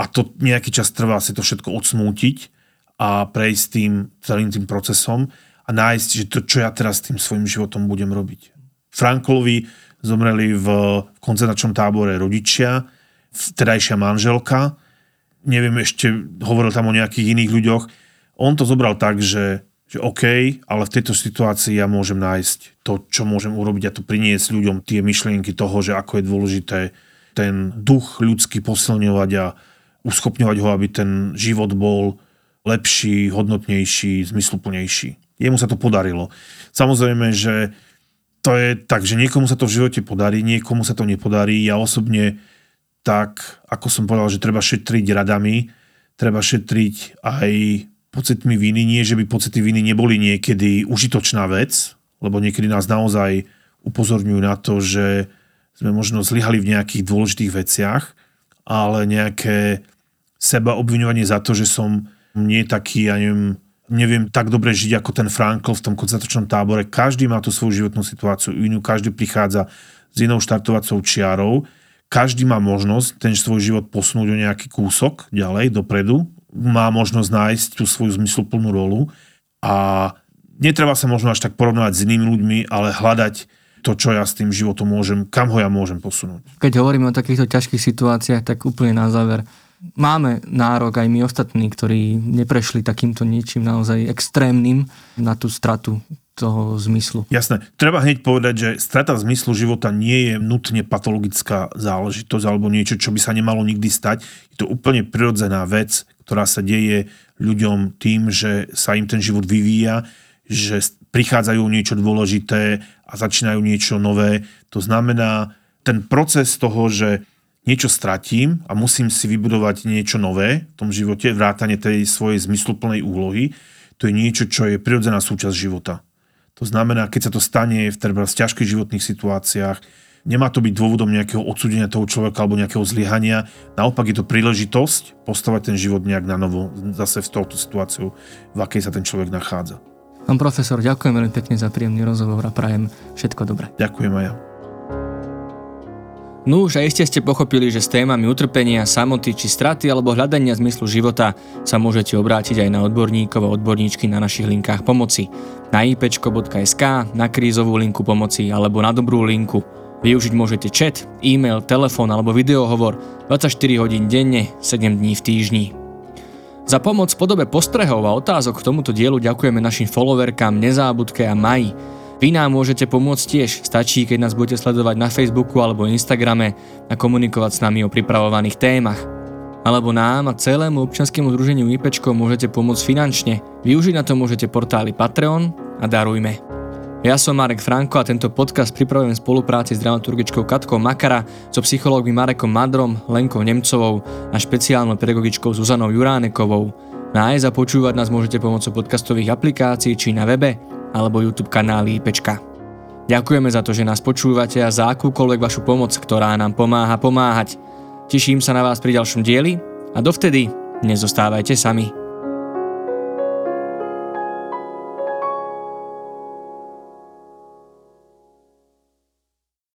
a to nejaký čas trvá si to všetko odsmútiť a prejsť tým celým tým procesom a nájsť, že to, čo ja teraz tým svojim životom budem robiť. Franklovi zomreli v koncentračnom tábore rodičia, vtedajšia manželka, neviem ešte, hovoril tam o nejakých iných ľuďoch. On to zobral tak, že že OK, ale v tejto situácii ja môžem nájsť to, čo môžem urobiť a to priniesť ľuďom tie myšlienky toho, že ako je dôležité ten duch ľudský posilňovať a uschopňovať ho, aby ten život bol lepší, hodnotnejší, zmysluplnejší. Jemu sa to podarilo. Samozrejme, že to je tak, že niekomu sa to v živote podarí, niekomu sa to nepodarí. Ja osobne tak, ako som povedal, že treba šetriť radami, treba šetriť aj pocitmi viny. Nie, že by pocity viny neboli niekedy užitočná vec, lebo niekedy nás naozaj upozorňujú na to, že sme možno zlyhali v nejakých dôležitých veciach, ale nejaké seba obviňovanie za to, že som nie taký, ja neviem, neviem tak dobre žiť ako ten Frankl v tom koncentračnom tábore. Každý má tú svoju životnú situáciu inú, každý prichádza s inou štartovacou čiarou, každý má možnosť ten svoj život posunúť o nejaký kúsok ďalej, dopredu má možnosť nájsť tú svoju zmysluplnú rolu a netreba sa možno až tak porovnávať s inými ľuďmi, ale hľadať to, čo ja s tým životom môžem, kam ho ja môžem posunúť. Keď hovoríme o takýchto ťažkých situáciách, tak úplne na záver. Máme nárok aj my ostatní, ktorí neprešli takýmto niečím naozaj extrémnym na tú stratu toho zmyslu. Jasné. Treba hneď povedať, že strata zmyslu života nie je nutne patologická záležitosť alebo niečo, čo by sa nemalo nikdy stať. Je to úplne prirodzená vec, ktorá sa deje ľuďom tým, že sa im ten život vyvíja, že prichádzajú niečo dôležité a začínajú niečo nové. To znamená, ten proces toho, že niečo stratím a musím si vybudovať niečo nové v tom živote, vrátane tej svojej zmysluplnej úlohy, to je niečo, čo je prirodzená súčasť života. To znamená, keď sa to stane v, treba, v ťažkých životných situáciách, nemá to byť dôvodom nejakého odsudenia toho človeka alebo nejakého zlyhania. Naopak je to príležitosť postavať ten život nejak na novo, zase v touto situáciu, v akej sa ten človek nachádza. Pán profesor, ďakujem veľmi pekne za príjemný rozhovor a prajem všetko dobré. Ďakujem aj ja. No už a ste pochopili, že s témami utrpenia, samoty či straty alebo hľadania zmyslu života sa môžete obrátiť aj na odborníkov a odborníčky na našich linkách pomoci. Na ipečko.sk, na krízovú linku pomoci alebo na dobrú linku. Využiť môžete chat, e-mail, telefón alebo videohovor 24 hodín denne, 7 dní v týždni. Za pomoc v podobe postrehov a otázok k tomuto dielu ďakujeme našim followerkám Nezábudke a Maji. Vy nám môžete pomôcť tiež, stačí, keď nás budete sledovať na Facebooku alebo Instagrame a komunikovať s nami o pripravovaných témach. Alebo nám a celému občianskému združeniu IPčko môžete pomôcť finančne. Využiť na to môžete portály Patreon a Darujme. Ja som Marek Franko a tento podcast pripravujem v spolupráci s dramaturgičkou Katkou Makara, so psychológmi Marekom Madrom, Lenkou Nemcovou a špeciálnou pedagogičkou Zuzanou Juránekovou. Nájsť a počúvať nás môžete pomocou podcastových aplikácií či na webe alebo YouTube kanály IPčka. Ďakujeme za to, že nás počúvate a za akúkoľvek vašu pomoc, ktorá nám pomáha pomáhať. Teším sa na vás pri ďalšom dieli a dovtedy nezostávajte sami.